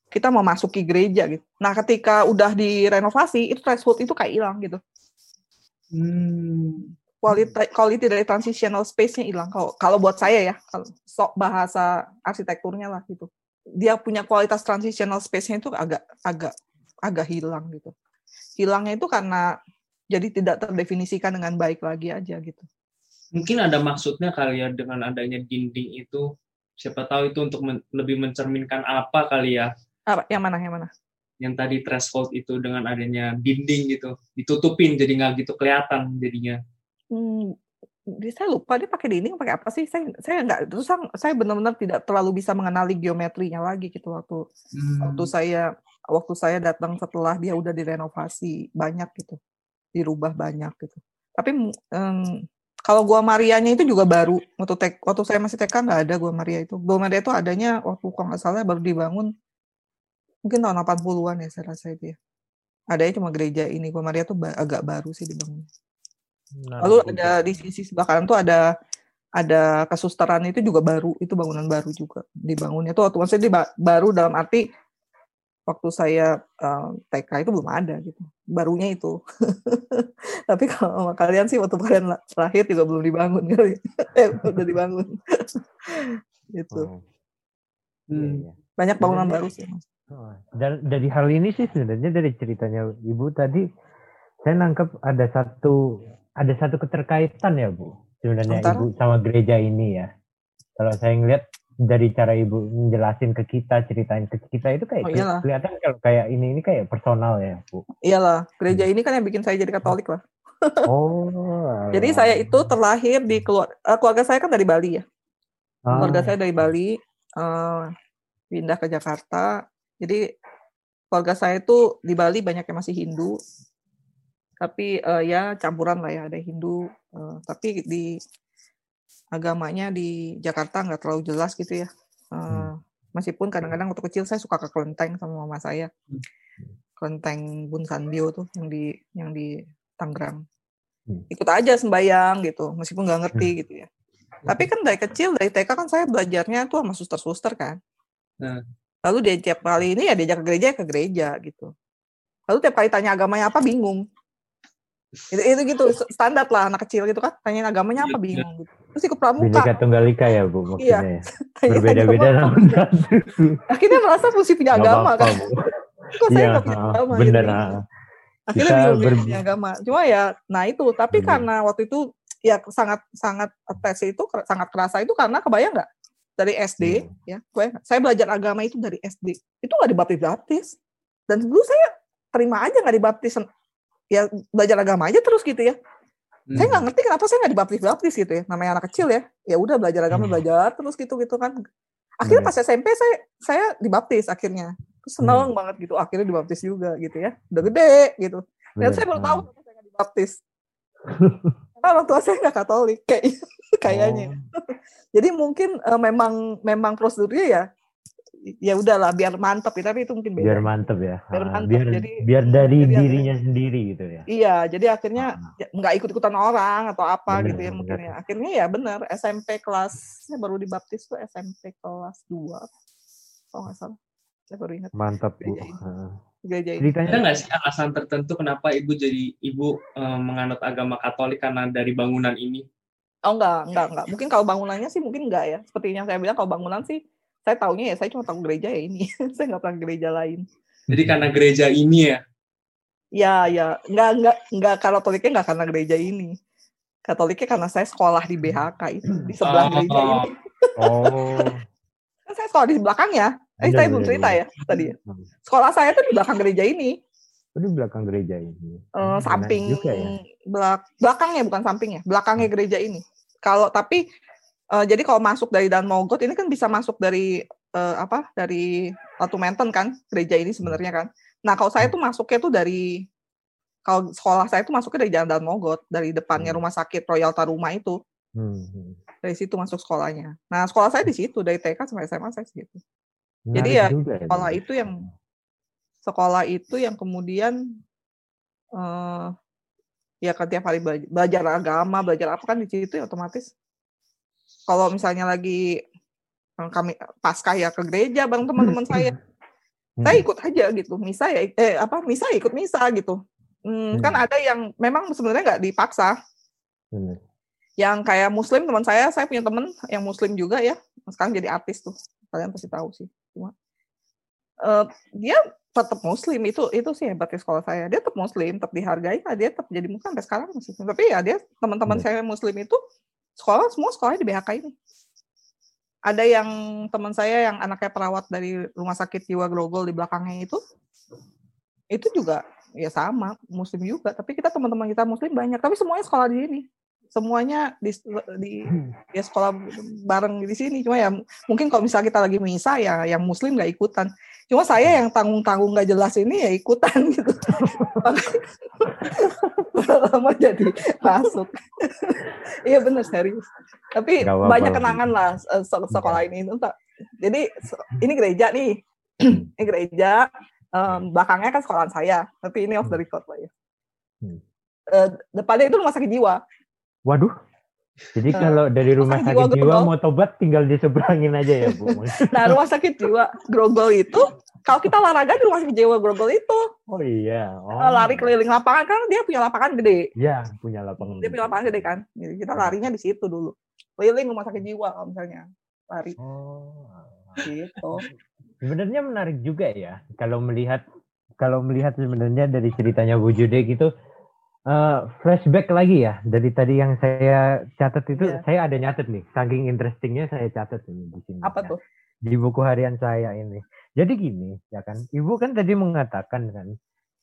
Kita mau masuki gereja gitu. Nah, ketika udah direnovasi, itu threshold itu kayak hilang gitu. Hmm. Quality, quality dari transitional space-nya hilang. Kalau kalau buat saya ya, kalau sok bahasa arsitekturnya lah gitu. Dia punya kualitas transitional space-nya itu agak agak agak hilang gitu. Hilangnya itu karena jadi tidak terdefinisikan dengan baik lagi aja gitu. Mungkin ada maksudnya kali ya dengan adanya dinding itu. Siapa tahu itu untuk men- lebih mencerminkan apa kali ya. Apa? Yang mana? Yang mana? Yang tadi threshold itu dengan adanya dinding gitu. Ditutupin jadi nggak gitu kelihatan jadinya. Hmm, dia- saya lupa dia pakai dinding pakai apa sih? Saya saya nggak terus saya- saya benar-benar tidak terlalu bisa mengenali geometrinya lagi gitu waktu Hmm. waktu saya waktu saya datang setelah dia udah direnovasi banyak gitu dirubah banyak gitu. Tapi em, kalau gua Marianya itu juga baru. Waktu tek, waktu saya masih TK nggak ada gua Maria itu. Gua Maria itu adanya waktu kalau nggak salah baru dibangun mungkin tahun 80-an ya saya rasa itu ya. Adanya cuma gereja ini. Gua Maria tuh ba- agak baru sih dibangun. Nah, lalu ada di sisi sebelah kanan tuh ada ada kesusteran itu juga baru. Itu bangunan baru juga dibangunnya. Tuh waktu maksudnya di ba- baru dalam arti waktu saya eh, TK itu belum ada gitu barunya itu tapi kalau sama kalian sih waktu kalian la- lahir juga belum dibangun kali eh, udah dibangun gitu Oh, iya, Hmm. iya. banyak bangunan Sebenarnya- baru sih Mas. Oh, Dan dari hal ini sih sebenarnya dari ceritanya Ibu tadi saya nangkep ada satu ada satu keterkaitan ya Bu sebenarnya Antara? Ibu sama gereja ini ya. Kalau saya ngeliat dari cara Ibu menjelasin ke kita, ceritain ke kita itu kayak Oh, iyalah. kelihatan kalau kayak ini ini kayak personal ya Bu. iyalah gereja ini kan yang bikin saya jadi Katolik lah Oh. jadi saya itu terlahir di keluar eh, keluarga saya kan dari Bali ya Ah, keluarga saya dari Bali eh, pindah ke Jakarta jadi keluarga saya itu di Bali banyak yang masih Hindu tapi eh, ya campuran lah ya ada Hindu eh, tapi di agamanya di Jakarta nggak terlalu jelas gitu ya Eh, meskipun kadang-kadang waktu kecil saya suka ke kelenteng sama mama saya kelenteng Bun Sanbio tuh yang di yang di Tangerang Hmm. ikut aja sembayang gitu meskipun nggak ngerti gitu ya tapi kan dari kecil dari TK kan saya belajarnya tuh sama suster-suster kan. Hmm. Lalu dia tiap kali ini ya diajak ke gereja ya ke gereja gitu. Lalu tiap kali tanya agamanya apa bingung. Itu, itu gitu standar lah anak kecil gitu kan tanya agamanya apa Iya, bingung gitu. Terus ikut pramuka. Bineka Tunggal Ika ya Bu maksudnya. ya? Tanya Berbeda-beda. Akhirnya merasa mesti punya agama apa-apa, kan. Kok saya Iya, nggak punya ah, agama bener. gitu. Akhirnya bingung ber- punya agama. Cuma ya nah itu tapi karena waktu itu ya sangat sangat tes itu sangat kerasa itu karena kebayang nggak dari SD Hmm. ya kebayang saya belajar agama itu dari SD itu nggak dibaptis baptis dan dulu saya terima aja nggak dibaptis ya belajar agama aja terus gitu ya saya Hmm. nggak ngerti kenapa saya nggak dibaptis baptis gitu ya namanya anak kecil ya ya udah belajar agama Hmm. belajar terus gitu gitu kan akhirnya Hmm. pas SMP saya saya dibaptis akhirnya terus seneng banget gitu akhirnya dibaptis juga gitu ya udah gede gitu dan Bener. saya baru Ah. tahu kenapa saya nggak dibaptis karena orang tua saya nggak Katolik kayak kayaknya Oh. jadi mungkin eh, memang memang prosedurnya ya ya udahlah biar mantep ya tapi itu mungkin beda biar mantep ya. Biar Ah, mantep, biar jadi- biar dari jadi dirinya sendiri gitu ya. Iya, jadi akhirnya Ah. ya, nggak ikut-ikutan orang atau apa Bener, gitu ya bener. mungkin ya. Akhirnya ya benar SMP kelas saya baru dibaptis tuh SMP kelas 2. Oh nggak salah. Saya baru ingat Mantap Bu. Gereja ini. Ah. Ceritanya Ada nggak sih alasan tertentu kenapa ibu jadi ibu eh, menganut agama Katolik karena dari bangunan ini? Oh enggak, enggak, enggak. Mungkin kalau bangunannya sih mungkin enggak ya. Seperti yang saya bilang kalau bangunan sih saya taunya ya saya cuma tahu gereja ya ini. saya nggak pernah gereja lain. Jadi karena gereja ini ya. Ya, ya, enggak, enggak, enggak Katoliknya enggak karena gereja ini. Katoliknya karena saya sekolah di BHK itu di sebelah Oh. gereja ini. Oh. Kan saya sekolah di belakangnya. Eh, Bener, saya belum bener, cerita ya tadi. ya. Hmm. Sekolah saya tuh di belakang gereja ini, Oh, di belakang gereja ini. Eh, Hmm, samping juga ya. belak belakangnya bukan sampingnya, belakangnya gereja ini. Kalau tapi Uh, jadi kalau masuk dari Dan Mogot ini kan bisa masuk dari uh, apa? Dari Ratu Menten kan gereja ini sebenarnya kan. Nah kalau saya tuh masuknya tuh dari kalau sekolah saya tuh masuknya dari Jalan Dan Mogot dari depannya rumah sakit Royal Taruma itu. Hmm. Dari situ masuk sekolahnya. Nah sekolah saya di situ dari TK sampai SMA saya di situ. Jadi ya, ya sekolah itu yang sekolah itu yang kemudian uh, ya kan tiap hari belajar agama belajar apa kan di situ ya otomatis kalau misalnya lagi eh, kami pasca ya ke gereja bareng teman-teman saya. Hmm. saya ikut aja gitu misa ya eh apa misa ya ikut misa gitu. Hmm, kan hmm. ada yang memang sebenarnya nggak dipaksa. Hmm. yang kayak muslim teman saya saya punya teman yang muslim juga ya. Sekarang jadi artis tuh. Kalian pasti tahu sih cuma uh, dia tetap muslim. Itu itu sih hebatnya sekolah saya. Dia tetap muslim tetap dihargai dia tetap jadi muslim sampai sekarang muslim tapi ya dia teman-teman hmm. saya muslim itu sekolah semua sekolahnya di BHK ini. Ada yang teman saya yang anaknya perawat dari rumah sakit jiwa Grogol di belakangnya itu, itu juga ya sama muslim juga. Tapi kita teman-teman kita muslim banyak. Tapi semuanya sekolah di sini semuanya di, di ya sekolah bareng di sini. Cuma ya mungkin kalau misalnya kita lagi misa ya yang muslim nggak ikutan. Cuma saya yang tanggung tanggung nggak jelas ini ya ikutan gitu. Lama jadi masuk. Iya benar serius. Tapi apa -apa. banyak kenangan lah sekolah ini. Entah. Jadi ini gereja nih. Ini gereja um, belakangnya kan sekolah saya. Tapi ini off the record lah ya. Uh, depannya itu rumah sakit jiwa Waduh. Jadi uh, kalau dari rumah sakit jiwa, jiwa mau tobat tinggal diseberangin aja ya Bu. nah rumah sakit jiwa Grogol itu kalau kita olahraga di rumah sakit jiwa Grogol itu. Oh iya. Oh. Lari keliling lapangan kan dia punya lapangan gede. Iya punya lapangan. Dia punya lapangan gede kan. Jadi kita larinya di situ dulu. Keliling rumah sakit jiwa kalau misalnya lari. Oh. Gitu. Sebenarnya menarik juga ya kalau melihat kalau melihat sebenarnya dari ceritanya Bu Jude gitu Uh, flashback lagi ya. Dari tadi yang saya catat itu yeah. saya ada nyatet nih. Saking interestingnya saya catat ini di sini apa tuh? Di buku harian saya ini. Jadi gini ya kan. Ibu kan tadi mengatakan kan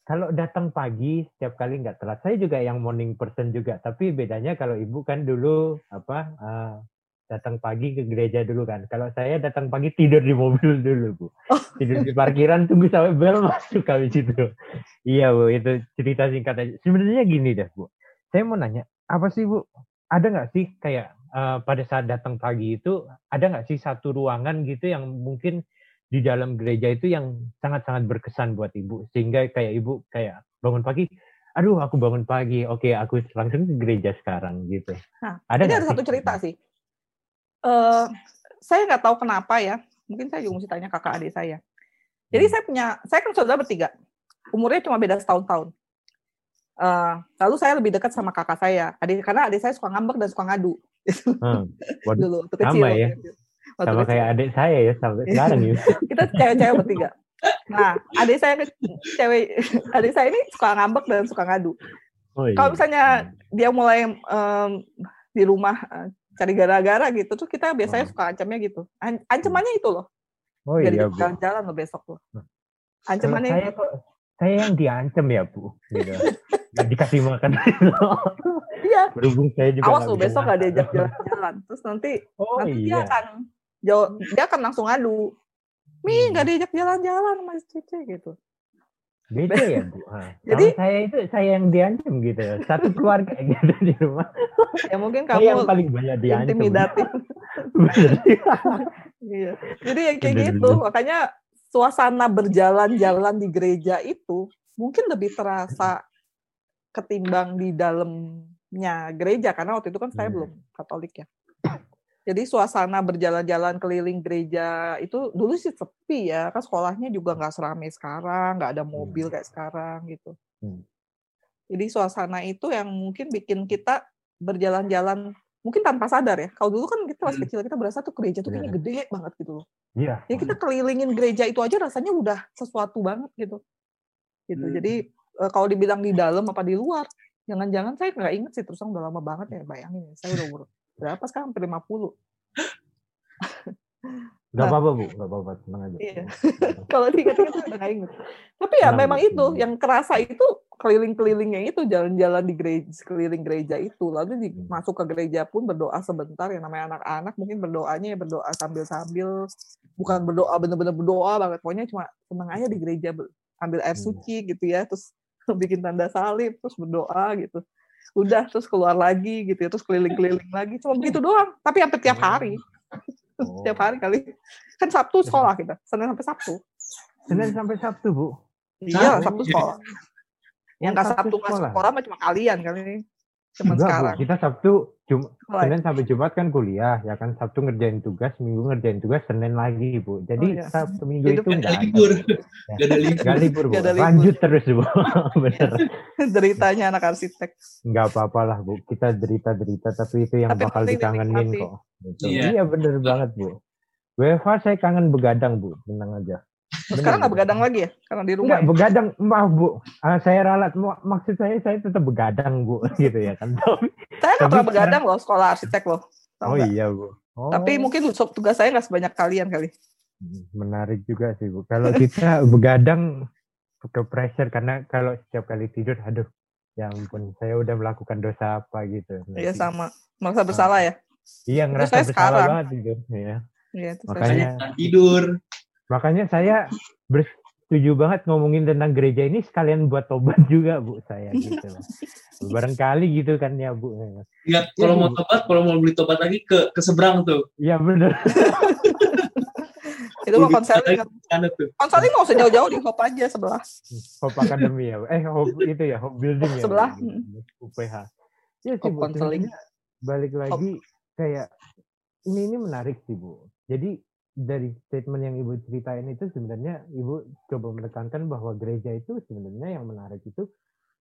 kalau datang pagi setiap kali nggak telat. Saya juga yang morning person juga. Tapi bedanya kalau ibu kan dulu apa uh, datang pagi ke gereja dulu kan. Kalau saya datang pagi tidur di mobil dulu, Bu. Oh. Tidur di parkiran tunggu sampai bel masuk kami situ. Iya, Bu, itu cerita singkat aja. Sebenarnya gini deh, Bu. Saya mau nanya, apa sih, Bu? Ada nggak sih kayak uh, pada saat datang pagi itu ada nggak sih satu ruangan gitu yang mungkin di dalam gereja itu yang sangat-sangat berkesan buat Ibu sehingga kayak Ibu kayak bangun pagi aduh aku bangun pagi oke aku langsung ke gereja sekarang gitu nah, ada ini ada satu cerita sih uh, saya nggak tahu kenapa ya. Mungkin saya juga mesti tanya kakak adik saya. Jadi hmm. saya punya, saya kan saudara bertiga. Umurnya cuma beda setahun-tahun. Uh, lalu saya lebih dekat sama kakak saya. Adik karena adik saya suka ngambek dan suka ngadu. Hmm. Waduh, Dulu, waktu kecil. Sama ya. Waktu sama kecil. kayak adik saya ya sampai sekarang ya. Kita cewek-cewek bertiga. Nah, adik saya cewek, adik saya ini suka ngambek dan suka ngadu. Oh, iya. Kalau misalnya dia mulai um, di rumah uh, cari gara-gara gitu. Tuh kita biasanya oh. suka ancamnya gitu. An ancamannya itu loh. Oh iya jalan-jalan lo besok loh ancamannya saya kok saya yang diancam ya bu gitu. Dikasih makan. Iya. Berhubung saya juga awas lo besok gak diajak jalan-jalan. Terus nanti oh, nanti iya. dia akan jauh dia akan langsung ngadu. Mi hmm. nggak diajak jalan-jalan mas Cici gitu Beda ya Bu. Jadi saya itu saya yang diancam gitu. Satu keluarga gitu di rumah. Ya mungkin kamu yang paling banyak diancam. Intimidatif. iya. Jadi ya kayak gitu. Makanya suasana berjalan-jalan di gereja itu mungkin lebih terasa ketimbang di dalamnya gereja karena waktu itu kan saya hmm. belum Katolik ya. Jadi suasana berjalan-jalan keliling gereja itu dulu sih sepi ya, kan sekolahnya juga nggak seramai sekarang, nggak ada mobil hmm. kayak sekarang gitu. Hmm. Jadi suasana itu yang mungkin bikin kita berjalan-jalan mungkin tanpa sadar ya. Kalau dulu kan kita masih hmm. kecil kita berasa tuh gereja tuh kayaknya iya. gede banget gitu loh. Iya. Jadi kita kelilingin gereja itu aja rasanya udah sesuatu banget gitu. Gitu. Hmm. Jadi eh, kalau dibilang di dalam apa di luar, jangan-jangan saya nggak inget sih terus udah lama banget ya bayangin. Saya udah umur berapa sekarang? Hampir 50 Gak apa-apa bu, gak apa-apa, tenang aja. Iya. Kalau diingat-ingat udah gak inget. Tapi ya nah, memang itu, yang kerasa itu keliling-kelilingnya itu jalan-jalan di gereja sekeliling gereja itu. Lalu di, masuk ke gereja pun berdoa sebentar. Yang namanya anak-anak mungkin berdoanya ya berdoa sambil-sambil. Bukan berdoa bener-bener berdoa banget. Pokoknya cuma seneng aja di gereja ambil air suci gitu ya. Terus bikin tanda salib terus berdoa gitu udah terus keluar lagi gitu ya terus keliling-keliling lagi. Cuma begitu doang tapi hampir tiap hari. Oh. tiap hari kali. Kan Sabtu sekolah kita Senin sampai Sabtu. Senin sampai Sabtu bu? Iya Sabtu. Sekolah. Yang nggak Sabtu masuk sekolah. mah cuma kalian kali. ini. Cuma Enggak, sekarang. Bu. Kita Sabtu Jum Senin sampai Jumat kan kuliah, ya kan Sabtu ngerjain tugas, Minggu ngerjain tugas, Senin lagi, Bu. Jadi oh, iya. Sabtu Minggu Hidup itu enggak ada libur. Enggak ada libur. Enggak libur, Bu. Ada libur. Lanjut terus, Bu. Bener. Deritanya anak arsitek. Enggak apa-apa lah, Bu. Kita derita-derita, tapi itu yang tapi bakal dikangenin kok. Gitu. Iya. iya, bener banget, Bu. WFH saya kangen begadang, Bu. Tenang aja. Sekarang nggak begadang lagi ya? Karena di rumah. Enggak, ya? begadang, maaf Bu. Uh, saya ralat. Maksud saya, saya tetap begadang Bu. gitu ya kan. saya nggak pernah begadang loh, sekolah arsitek loh. oh gak? iya Bu. Oh. Tapi mungkin tugas saya nggak sebanyak kalian kali. Hmm, menarik juga sih Bu. Kalau kita begadang ke pressure karena kalau setiap kali tidur, aduh, ya ampun, saya udah melakukan dosa apa gitu. Iya sama, merasa bersalah ya. Iya ngerasa bersalah sekarang. banget gitu. Ya. Iya, Makanya tidur. Makanya saya bersetuju banget ngomongin tentang gereja ini sekalian buat tobat juga bu saya gitu. Barangkali gitu kan ya bu. Iya kalau ya, mau tobat, kalau mau beli tobat lagi ke ke seberang tuh. Iya benar. itu mau konseling konseling nggak usah jauh-jauh di Hop aja sebelah. Hop Academy ya eh Hop itu ya Hop Building ya sebelah. UPH ya sih bu. balik lagi kayak ini ini menarik sih bu. Jadi dari statement yang ibu ceritain itu sebenarnya ibu coba menekankan bahwa gereja itu sebenarnya yang menarik itu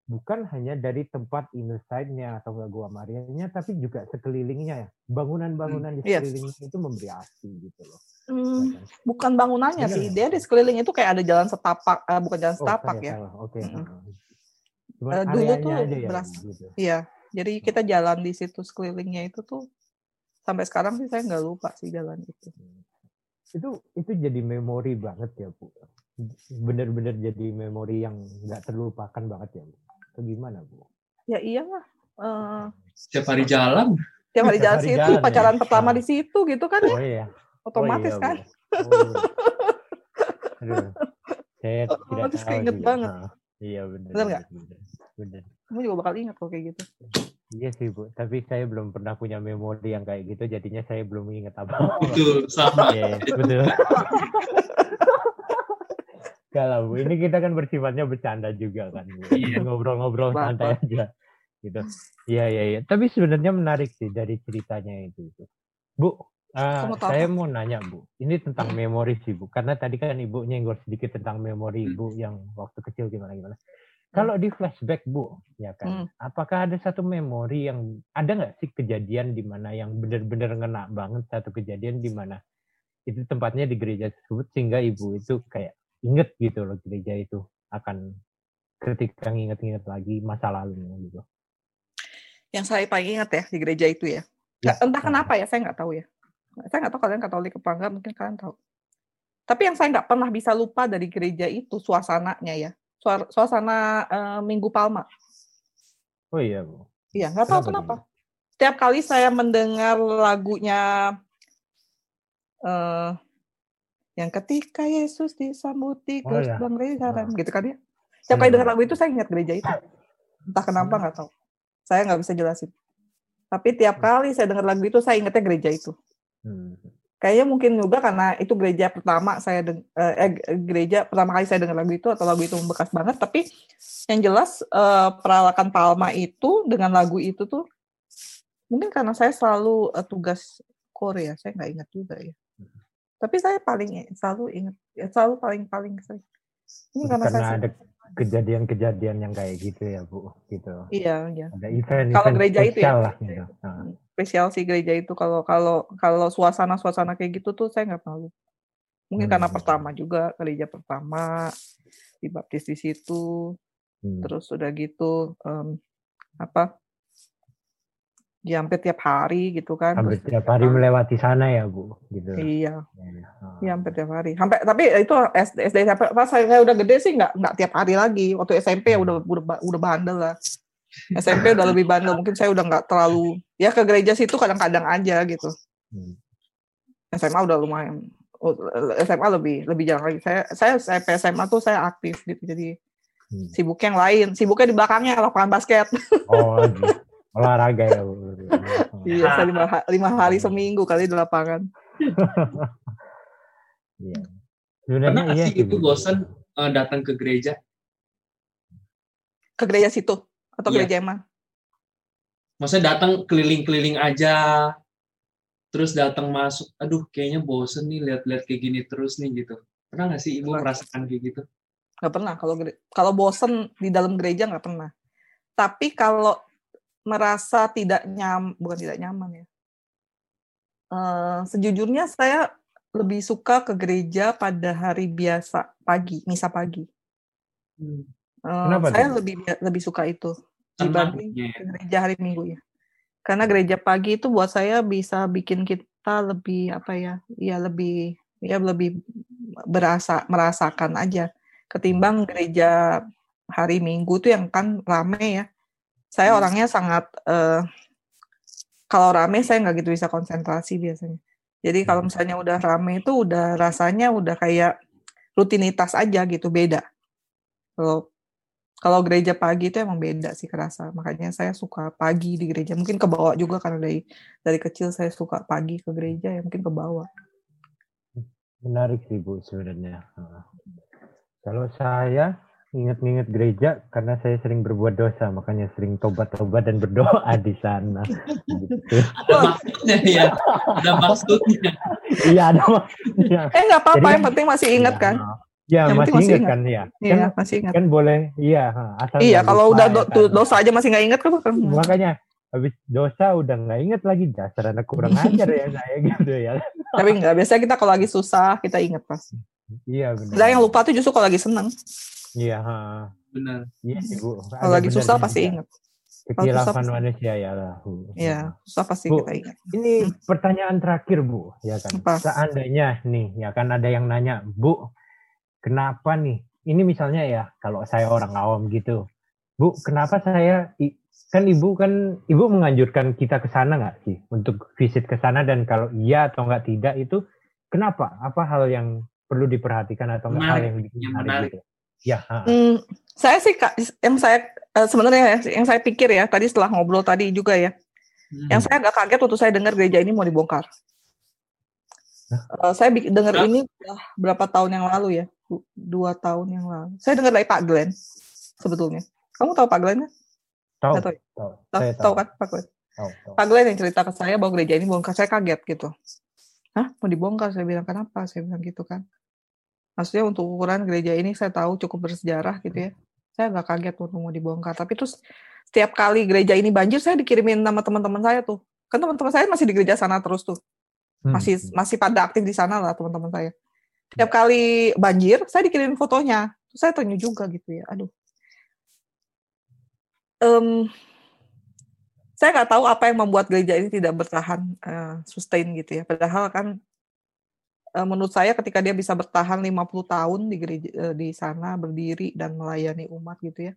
bukan hanya dari tempat inner side-nya atau gua Marianya tapi juga sekelilingnya ya bangunan-bangunan di hmm, iya. sekelilingnya yes. itu memberi arti gitu loh hmm, bukan bangunannya sih dia di sekeliling itu kayak ada jalan setapak uh, bukan jalan oh, setapak ya oke okay. hmm. uh, dulu tuh aja ya, beras, gitu. iya jadi kita jalan di situ sekelilingnya itu tuh sampai sekarang sih saya nggak lupa sih jalan itu hmm itu itu jadi memori banget ya bu. Bener-bener jadi memori yang nggak terlupakan banget ya bu. Atau gimana bu? Ya iyalah uh, setiap hari jalan. setiap hari jalan situ jalan, pacaran ya. pertama di situ gitu kan ya? Oh, iya. otomatis oh, iya, kan? Oh, Aduh, saya otomatis tidak tahu banget. Nah, iya benar benar nggak? benar kamu juga bakal ingat kok kayak gitu Iya sih bu, tapi saya belum pernah punya memori yang kayak gitu, jadinya saya belum ingat apa. Betul, sama. Iya, betul. Kalau bu, ini kita kan bersifatnya bercanda juga kan, iya. ngobrol-ngobrol santai aja, gitu. Iya iya iya. Tapi sebenarnya menarik sih dari ceritanya itu. Bu, uh, saya mau nanya bu, ini tentang memori sih bu, karena tadi kan ibu nyenggol sedikit tentang memori ibu yang waktu kecil gimana gimana. Kalau di flashback Bu, ya kan, hmm. apakah ada satu memori yang ada nggak sih kejadian di mana yang benar-benar ngena banget satu kejadian di mana itu tempatnya di gereja tersebut sehingga ibu itu kayak inget gitu loh gereja itu akan ketika nginget-nginget lagi masa lalunya gitu. Yang saya paling ingat ya di gereja itu ya. ya entah kenapa ya, saya nggak tahu ya. Saya nggak tahu kalian Katolik apa enggak, mungkin kalian tahu. Tapi yang saya nggak pernah bisa lupa dari gereja itu suasananya ya suasana uh, Minggu Palma. Oh iya, Bu. Iya, nggak tahu kenapa. kenapa. Setiap kali saya mendengar lagunya uh, yang ketika Yesus disambut di oh, iya. Bang nah. gitu kan ya. Setiap kali dengar lagu itu saya ingat gereja itu. Entah kenapa nggak tahu. Saya nggak bisa jelasin. Tapi tiap kali saya dengar lagu itu saya ingatnya gereja itu. Hmm kayaknya mungkin juga karena itu gereja pertama saya deng eh, eh, gereja pertama kali saya dengar lagu itu atau lagu itu membekas banget. Tapi yang jelas eh, peralakan Palma itu dengan lagu itu tuh mungkin karena saya selalu uh, tugas Korea saya nggak ingat juga ya. Tapi saya paling selalu ingat ya selalu paling paling sering. Ini karena, karena saya ada kejadian-kejadian yang kayak gitu ya bu gitu iya iya ada event kalau gereja itu ya lah, gitu. nah. spesial sih gereja itu kalau kalau kalau suasana suasana kayak gitu tuh saya nggak tahu mungkin hmm. karena pertama juga gereja pertama dibaptis di situ hmm. terus udah gitu um, apa ya hampir tiap hari gitu kan. Hampir Terus- tiap hari melewati sana ya bu, gitu. Iya, Ya, iya hampir tiap hari. Sampai tapi itu SD, SD sampai pas saya, udah gede sih nggak nggak tiap hari lagi. Waktu SMP ya udah udah udah bandel lah. SMP udah lebih bandel. Mungkin saya udah nggak terlalu ya ke gereja situ kadang-kadang aja gitu. Hmm. SMA udah lumayan. Oh, SMA lebih lebih jarang lagi. Saya saya SMP SMA tuh saya aktif gitu. Jadi Hmm. sibuk yang lain. Sibuknya di belakangnya lapangan basket. Oh, gitu. Olahraga ya bu. Iya, saya lima, ha- lima hari seminggu kali di lapangan. Iya. Pernah Sebenarnya nggak iya sih itu bosan eh, datang ke gereja? Ke gereja situ atau Iya. gereja emang? Maksudnya datang keliling-keliling aja, terus datang masuk, aduh kayaknya bosen nih lihat-lihat kayak gini terus nih gitu. Pernah nggak sih ibu Pernah. merasakan kayak gitu? nggak pernah kalau kalau bosen di dalam gereja nggak pernah tapi kalau merasa tidak nyam bukan tidak nyaman ya. Eh, sejujurnya saya lebih suka ke gereja pada hari biasa pagi misa pagi. Kenapa saya lebih lebih suka itu Tenang dibanding ya. ke gereja hari minggu ya. Karena gereja pagi itu buat saya bisa bikin kita lebih apa ya ya lebih ya lebih berasa merasakan aja. Ketimbang gereja hari minggu tuh yang kan rame ya saya Hmm. orangnya sangat eh, kalau rame saya nggak gitu bisa konsentrasi biasanya jadi kalau Hmm. misalnya udah rame itu udah rasanya udah kayak rutinitas aja gitu beda kalau kalau gereja pagi itu emang beda sih kerasa makanya saya suka pagi di gereja mungkin ke bawah juga karena dari dari kecil saya suka pagi ke gereja ya mungkin ke bawah Menarik sih Bu sebenarnya. Kalau saya ingat-ingat gereja karena saya sering berbuat dosa, makanya sering tobat-tobat dan berdoa di sana. Gitu. Ada maksudnya ya, ada maksudnya. Iya ada maksudnya. eh nggak apa-apa yang penting masih ingat kan Ya Yang masih penting masih ingat ingat. kan ya. iya Kan, masih ingat kan boleh, iya. ha, Asal iya kalau lupa udah ya do- kan. tuh dosa aja masih nggak ingat kan kan Makanya habis dosa udah nggak inget lagi dasar anak kurang ajar ya saya gitu ya. tapi nggak biasanya kita kalau lagi susah kita ingat pas Iya benar. Sebenarnya yang lupa tuh justru kalau lagi seneng Iya, ha. Benar. Iya sih, Bu. kalau lagi susah pasti ingat Kekilafan manusia ya lah. Iya susah pasti Bu, kita ingat Ini pertanyaan terakhir, Bu, ya kan. Apa? Seandainya nih, ya kan ada yang nanya, Bu, kenapa nih? Ini misalnya ya, kalau saya orang awam gitu, Bu, kenapa saya kan Ibu kan Ibu menganjurkan kita ke sana nggak sih untuk visit ke sana dan kalau iya atau nggak tidak itu kenapa? Apa hal yang perlu diperhatikan atau nggak hal Menarik, yang bikin yang menarik menarik. gitu? Ya. Hmm, saya sih Kak, yang saya eh, sebenarnya ya, yang saya pikir ya tadi setelah ngobrol tadi juga ya Hmm. Yang saya agak kaget waktu saya dengar gereja ini mau dibongkar. Eh, saya dengar Hah? ini udah berapa tahun yang lalu ya? Du- Dua tahun yang lalu. Saya dengar dari Pak Glenn sebetulnya. Kamu tahu Pak Glenn? kan? tahu, tahu ya? tahu, Tahu, saya tahu kan Pak Glenn? tahu, tahu. Pak Glenn yang cerita ke saya bahwa gereja ini bongkar. Saya kaget gitu. Hah? Mau dibongkar? Saya bilang, kenapa? Saya bilang gitu kan. Maksudnya untuk ukuran gereja ini saya tahu cukup bersejarah gitu ya. Saya agak kaget waktu mau dibongkar. Tapi terus setiap kali gereja ini banjir, saya dikirimin nama teman-teman saya tuh. Kan teman-teman saya masih di gereja sana terus tuh. Hmm. Masih masih pada aktif di sana lah teman-teman saya. Setiap kali banjir, saya dikirimin fotonya. Terus saya tanya juga gitu ya. Aduh. Em, saya nggak tahu apa yang membuat gereja ini tidak bertahan eh, sustain gitu ya. Padahal kan menurut saya ketika dia bisa bertahan 50 tahun di gereja eh, di sana berdiri dan melayani umat gitu ya.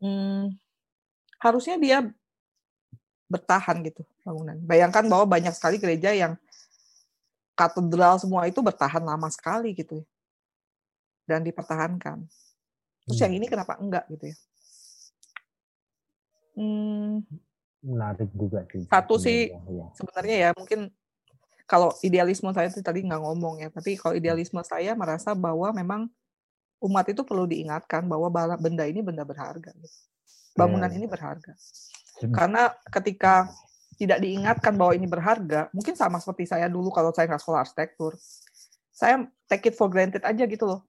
hmm, harusnya dia bertahan gitu bangunan. Bayangkan bahwa banyak sekali gereja yang katedral semua itu bertahan lama sekali gitu ya. Dan dipertahankan. Terus yang Hmm. ini kenapa enggak gitu ya? Hmm, menarik juga sih. Satu sih, sebenarnya, iya. sebenarnya ya mungkin kalau idealisme saya itu tadi nggak ngomong ya, tapi kalau idealisme saya merasa bahwa memang umat itu perlu diingatkan bahwa benda ini benda berharga. Gitu. Bangunan Ya. ini berharga. Karena ketika tidak diingatkan bahwa ini berharga, mungkin sama seperti saya dulu kalau saya nggak sekolah arsitektur, saya take it for granted aja gitu loh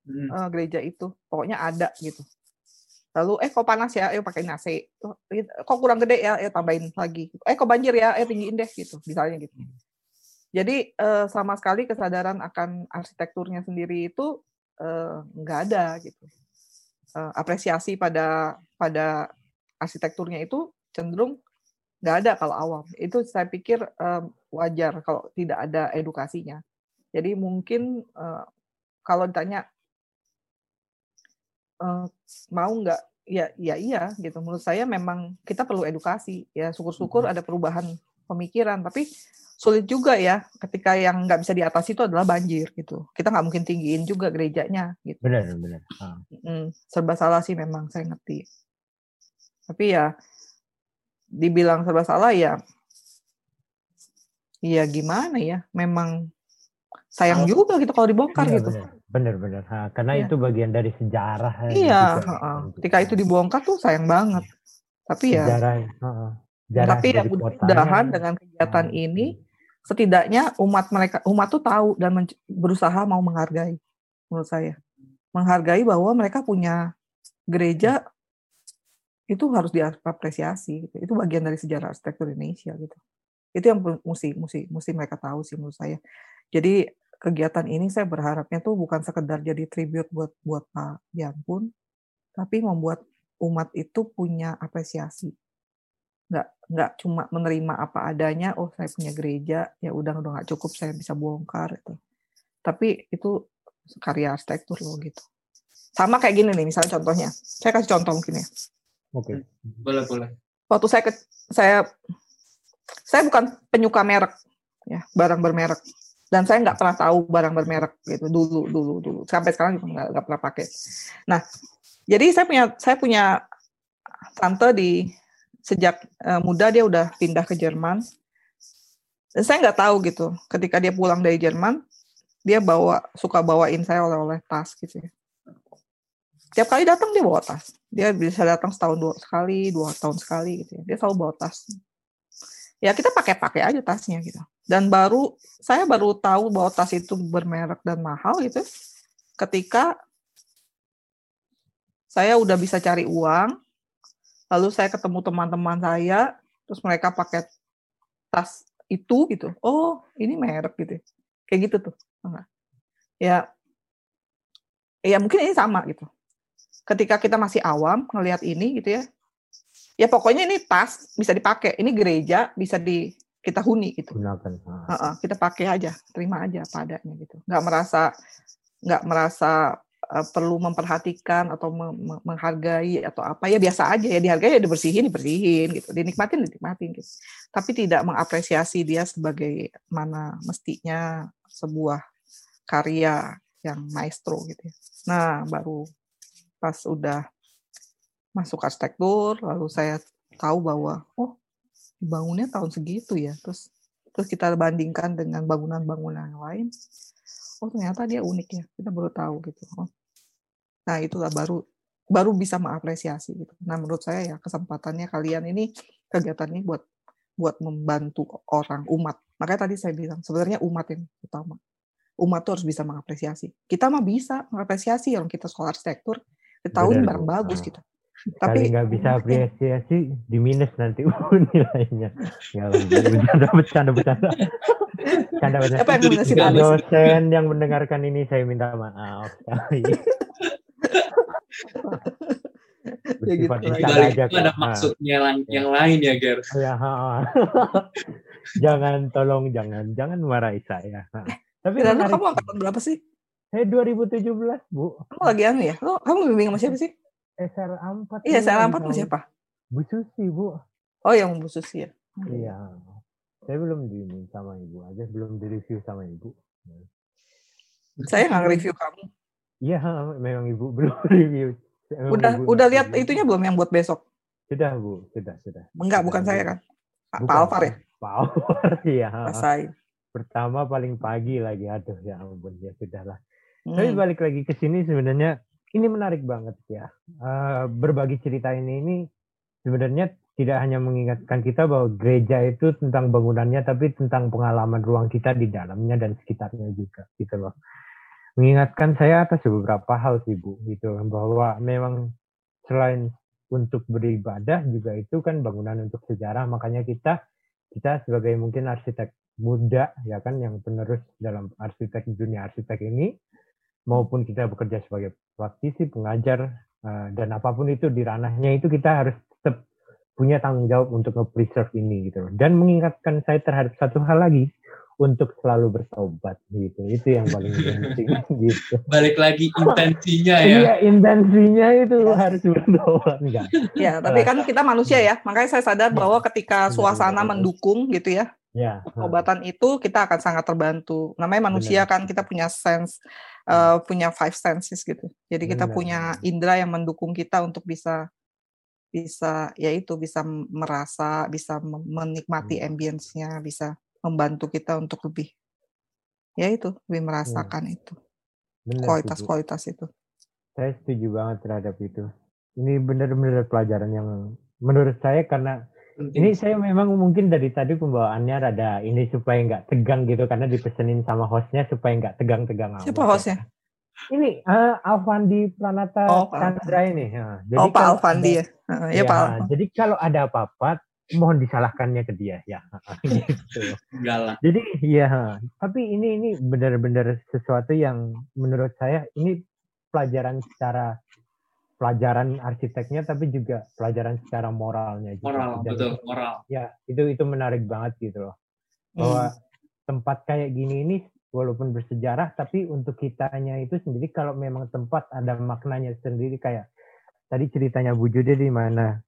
Hmm. eh, gereja itu, pokoknya ada gitu. Lalu eh kok panas ya, ayo pakai AC. Gitu. Kok kurang gede ya, ayo tambahin lagi. Eh kok banjir ya, ayo tinggiin deh gitu, misalnya gitu. Jadi eh, sama sekali kesadaran akan arsitekturnya sendiri itu eh, nggak ada gitu. Eh, apresiasi pada pada arsitekturnya itu cenderung nggak ada kalau awam. Itu saya pikir um, wajar kalau tidak ada edukasinya. Jadi mungkin uh, kalau ditanya uh, mau nggak, ya ya iya gitu. Menurut saya memang kita perlu edukasi. Ya syukur-syukur ada perubahan pemikiran. Tapi sulit juga ya ketika yang nggak bisa diatasi itu adalah banjir gitu. Kita nggak mungkin tinggiin juga gerejanya gitu. Benar benar. Hmm, serba salah sih memang saya ngerti. Tapi ya dibilang serba salah ya ya gimana ya memang sayang juga gitu kalau dibongkar iya, gitu bener bener karena ya. itu bagian dari sejarah iya juga, uh, ketika itu dibongkar tuh sayang banget tapi ya sejarah, sejarah tapi ya mudah-mudahan dengan kegiatan uh, ini setidaknya umat mereka umat tuh tahu dan berusaha mau menghargai menurut saya menghargai bahwa mereka punya gereja itu harus diapresiasi gitu. Itu bagian dari sejarah arsitektur Indonesia gitu. Itu yang mesti mesti mesti mereka tahu sih menurut saya. Jadi kegiatan ini saya berharapnya tuh bukan sekedar jadi tribute buat buat Pak Jan pun, tapi membuat umat itu punya apresiasi. Nggak nggak cuma menerima apa adanya, oh saya punya gereja, ya udah udah nggak cukup saya bisa bongkar itu. Tapi itu karya arsitektur loh gitu. Sama kayak gini nih, misalnya contohnya. Saya kasih contoh mungkin ya Oke. Okay. Boleh, boleh. Waktu saya ke, saya saya bukan penyuka merek ya, barang bermerek. Dan saya nggak pernah tahu barang bermerek gitu dulu dulu dulu. Sampai sekarang juga nggak, nggak pernah pakai. Nah, jadi saya punya saya punya tante di sejak uh, muda dia udah pindah ke Jerman. Dan saya nggak tahu gitu. Ketika dia pulang dari Jerman, dia bawa suka bawain saya oleh-oleh tas gitu ya. Tiap kali datang dia bawa tas dia bisa datang setahun dua sekali dua tahun sekali gitu ya dia selalu bawa tas ya kita pakai-pakai aja tasnya gitu dan baru saya baru tahu bahwa tas itu bermerek dan mahal gitu ketika saya udah bisa cari uang lalu saya ketemu teman-teman saya terus mereka pakai tas itu gitu. Oh ini merek gitu kayak gitu tuh ya ya mungkin ini sama gitu. Ketika kita masih awam ngelihat ini gitu ya ya pokoknya ini tas bisa dipakai. Ini gereja bisa di kita huni gitu. Gunakan uh -uh, kita pakai aja terima aja padanya gitu. Nggak merasa nggak merasa uh, perlu memperhatikan atau me me menghargai atau apa ya biasa aja ya dihargai ya dibersihin dibersihin gitu dinikmatin dinikmatin gitu tapi tidak mengapresiasi dia sebagai mana mestinya sebuah karya yang maestro gitu ya. nah baru pas udah masuk arsitektur lalu saya tahu bahwa oh bangunnya tahun segitu ya terus terus kita bandingkan dengan bangunan-bangunan lain oh ternyata dia unik ya kita baru tahu gitu oh. Nah itulah baru baru bisa mengapresiasi gitu. Nah menurut saya ya kesempatannya kalian ini kegiatannya buat buat membantu orang umat. Makanya tadi saya bilang sebenarnya umat yang utama. Umat tuh harus bisa mengapresiasi. Kita mah bisa mengapresiasi orang kita sekolah arsitektur ketahuin barang bagus gitu. tapi nggak bisa apresiasi di minus nanti nilainya. Nggak bercanda bercanda bercanda. Bercanda bercanda. Apa yang dosen yang mendengarkan ini saya minta maaf ya gitu aja, itu ada maksudnya nah. yang lain ya Ger ya, jangan tolong jangan jangan marahi saya nah. tapi kamu angkatan berapa sih saya 2017, Bu. Kamu lagi anu ya? Lo, kamu bimbing sama siapa sih? SR 4. Iya, SR 4 sama siapa? Bu Susi, Bu. Oh, yang Bu Susi ya? Iya. Saya belum diminta sama Ibu aja, belum direview sama Ibu. Saya nggak review kamu. Iya, memang Ibu belum review. Memang udah Ibu udah lihat review. itunya belum yang buat besok? Sudah, Bu. Sudah, sudah. Enggak, bukan sudah, saya kan. Pak Alvar ya? Pak Alvar, iya. Rasain. Pertama paling pagi lagi. Aduh, ya ampun. Ya sudahlah. Hmm. Tapi balik lagi ke sini sebenarnya ini menarik banget ya. Uh, berbagi cerita ini ini sebenarnya tidak hanya mengingatkan kita bahwa gereja itu tentang bangunannya, tapi tentang pengalaman ruang kita di dalamnya dan sekitarnya juga, gitu loh. Mengingatkan saya atas beberapa hal sih Bu, gitu. Bahwa memang selain untuk beribadah juga itu kan bangunan untuk sejarah, makanya kita kita sebagai mungkin arsitek muda ya kan yang penerus dalam arsitek dunia arsitek ini maupun kita bekerja sebagai praktisi, pengajar, uh, dan apa pun itu di ranahnya itu kita harus tetap punya tanggung jawab untuk nge-preserve ini gitu. Dan mengingatkan saya terhadap satu hal lagi untuk selalu bertobat gitu. Itu yang paling penting gitu. Balik lagi intensinya ya. Iya, intensinya itu harus bertobat enggak. Ya, tapi kan kita manusia ya. Makanya saya sadar bahwa ketika suasana mendukung gitu ya, Ya. pengobatan itu kita akan sangat terbantu. Namanya manusia kan kita punya sense uh, punya five senses gitu. Jadi kita Benar. punya indera yang mendukung kita untuk bisa bisa yaitu bisa merasa, bisa menikmati ambience-nya, bisa membantu kita untuk lebih ya itu, lebih merasakan itu. Benar, Kualitas-kualitas itu. Saya setuju banget terhadap itu. Ini benar-benar pelajaran yang menurut saya karena ini saya memang mungkin dari tadi pembawaannya rada ini supaya nggak tegang gitu karena dipesenin sama hostnya supaya nggak tegang-tegang amat. Siapa hostnya? Ini eh, Alfandi Pranata Oh, Chandra ini. Ya, Oh, Pak Alfandi ya. Heeh, Ya, ya, Pak Alfandi. jadi kalau ada apa-apa mohon disalahkannya ke dia ya. gitu. Jadi ya, tapi ini ini benar-benar sesuatu yang menurut saya ini pelajaran secara pelajaran arsiteknya tapi juga pelajaran secara moralnya juga. Moral, Dan betul, moral. Ya, itu itu menarik banget gitu loh. Bahwa tempat kayak gini ini walaupun bersejarah tapi untuk kitanya itu sendiri kalau memang tempat ada maknanya sendiri kayak tadi ceritanya Bu Jude di mana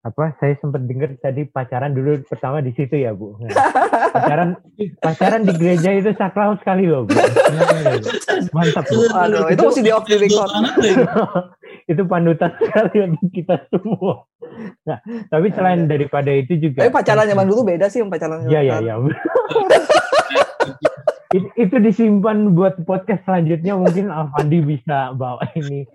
apa saya sempat dengar tadi pacaran dulu pertama di situ ya Bu. Nah, pacaran pacaran di gereja itu sakral sekali loh Bu. Mantap Bu. Aduh, itu mesti di off the record. Itu panutan sekali untuk kita semua. Nah, tapi selain daripada itu juga Tapi pacaran zaman dulu beda sih sama pacaran zaman Iya iya sekarang. iya. It- itu disimpan buat podcast selanjutnya mungkin Alfandi bisa bawa ini.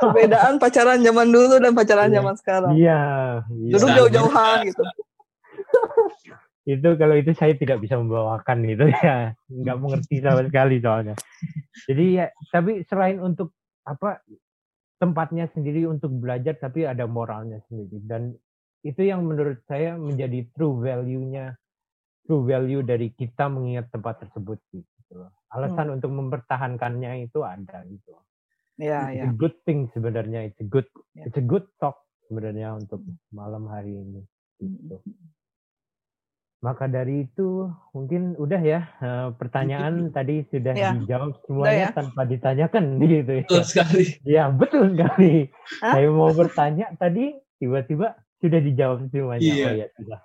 Perbedaan pacaran zaman dulu dan pacaran Iya. zaman sekarang. iya, iya. Dulu jauh-jauhan gitu. itu kalau itu saya tidak bisa membawakan itu ya, nggak mengerti sama sekali soalnya. Jadi ya, tapi selain untuk apa tempatnya sendiri untuk belajar, tapi ada moralnya sendiri dan itu yang menurut saya menjadi true value-nya, true value dari kita mengingat tempat tersebut gitu. Loh. Alasan untuk mempertahankannya itu ada gitu. Iya, It's iya. a good thing sebenarnya. It's a good, Ya. it's a good talk sebenarnya untuk malam hari ini. Gitu. Maka dari itu mungkin udah ya eh, pertanyaan tadi sudah Ya. dijawab semuanya ya. tanpa ditanyakan gitu ya. Betul sekali. Ya betul sekali. Hah? Saya mau bertanya tadi tiba-tiba sudah dijawab semuanya. Iya. Oh ya sudah.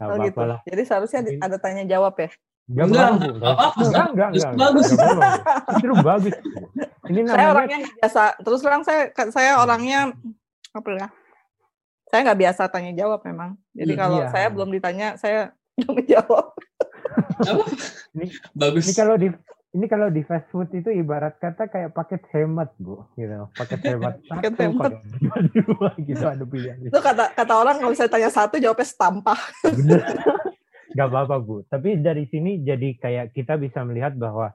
Nggak Oh gitu. lah. Jadi seharusnya ada tanya jawab ya. Nggak Enggak, apa-apa, Bu. nggak apa-apa. Enggak, enggak, enggak. bagus. Justru bagus. Ini Saya namanya orangnya nggak biasa. Terus terang saya saya orangnya apa ya? Saya nggak biasa tanya jawab memang. Jadi Hmm, kalau iya. saya belum ditanya, saya belum jawab. Ini- Bagus. Ini kalau di ini kalau di fast food itu ibarat kata kayak paket hemat bu, gitu. Paket hemat Paket satu, hemat. paket dua, dua gitu ada pilihan. Itu kata kata orang kalau saya tanya satu jawabnya setampah. Gak apa-apa bu. Tapi dari sini jadi kayak kita bisa melihat bahwa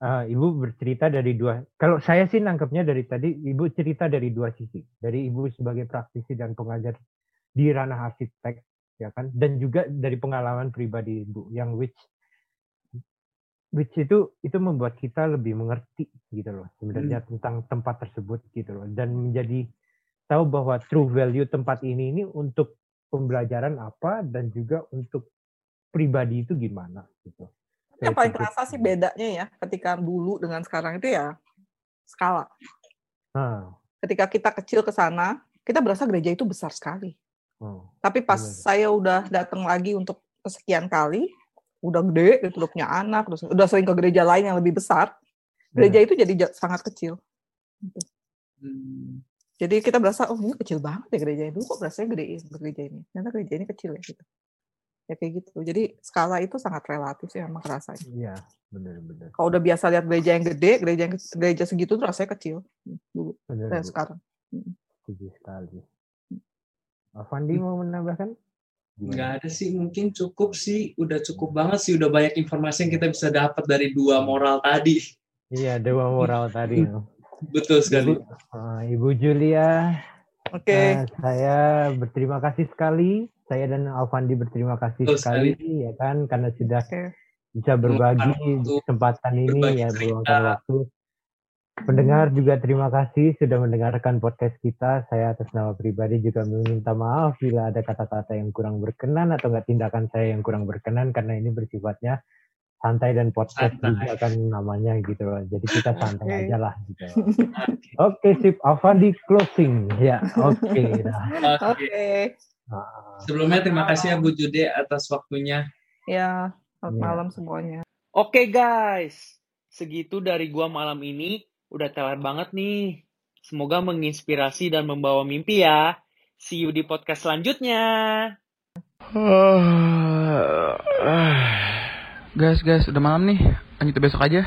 eh, ibu bercerita dari dua. Kalau saya sih nangkepnya dari tadi ibu cerita dari dua sisi. Dari ibu sebagai praktisi dan pengajar di ranah arsitek, ya kan. Dan juga dari pengalaman pribadi ibu yang which which itu itu membuat kita lebih mengerti gitu loh sebenarnya tentang tempat tersebut gitu loh dan menjadi tahu bahwa true value tempat ini ini untuk pembelajaran apa dan juga untuk pribadi itu gimana gitu. Yang paling kerasa sih bedanya ya ketika dulu dengan sekarang itu ya skala. Ah, Ketika kita kecil ke sana, kita berasa gereja itu besar sekali. oh, Tapi pas Benar. saya udah datang lagi untuk kesekian kali, udah gede, gitu, udah punya anak, terus udah sering ke gereja lain yang lebih besar, gereja itu jadi ja- sangat kecil. Hmm. Jadi kita berasa, oh ini kecil banget ya gereja ini. Dulu kok berasa gede gereja ini. Ternyata gereja ini kecil ya gitu. Ya kayak gitu. Jadi skala itu sangat relatif sih memang kerasanya. Iya, benar-benar. Kalau udah biasa lihat gereja yang gede, gereja yang gereja segitu tuh rasanya kecil dulu Benar, dan Bu. sekarang. Setuju sekali. Avandi mau menambahkan? Nggak ada sih, mungkin cukup sih, udah cukup banget sih, udah banyak informasi yang kita bisa dapat dari dua moral tadi. Iya, dewa moral tadi. Betul sekali. Ibu, ah, Ibu Julia, Oke. eh, saya berterima kasih sekali. Saya dan Alfandi berterima kasih Betul sekali, ya kan, karena sudah bisa berbagi kesempatan ini berbagi ya meluangkan waktu. Pendengar juga terima kasih sudah mendengarkan podcast kita. Saya atas nama pribadi juga meminta maaf bila ada kata-kata yang kurang berkenan atau nggak tindakan saya yang kurang berkenan karena ini bersifatnya santai dan podcast Santai. juga kan namanya gitu loh. Jadi kita santai Oke. aja lah gitu. Oke sip, Avandi closing ya. Oke. Oke. Oke. Sebelumnya terima kasih ya Bu Jude atas waktunya. Ya, selamat Iya. malam semuanya. Oke guys, segitu dari gua malam ini. Udah telat banget nih. Semoga menginspirasi dan membawa mimpi ya. See you di podcast selanjutnya. Guys, guys, udah malam nih. Lanjut besok aja.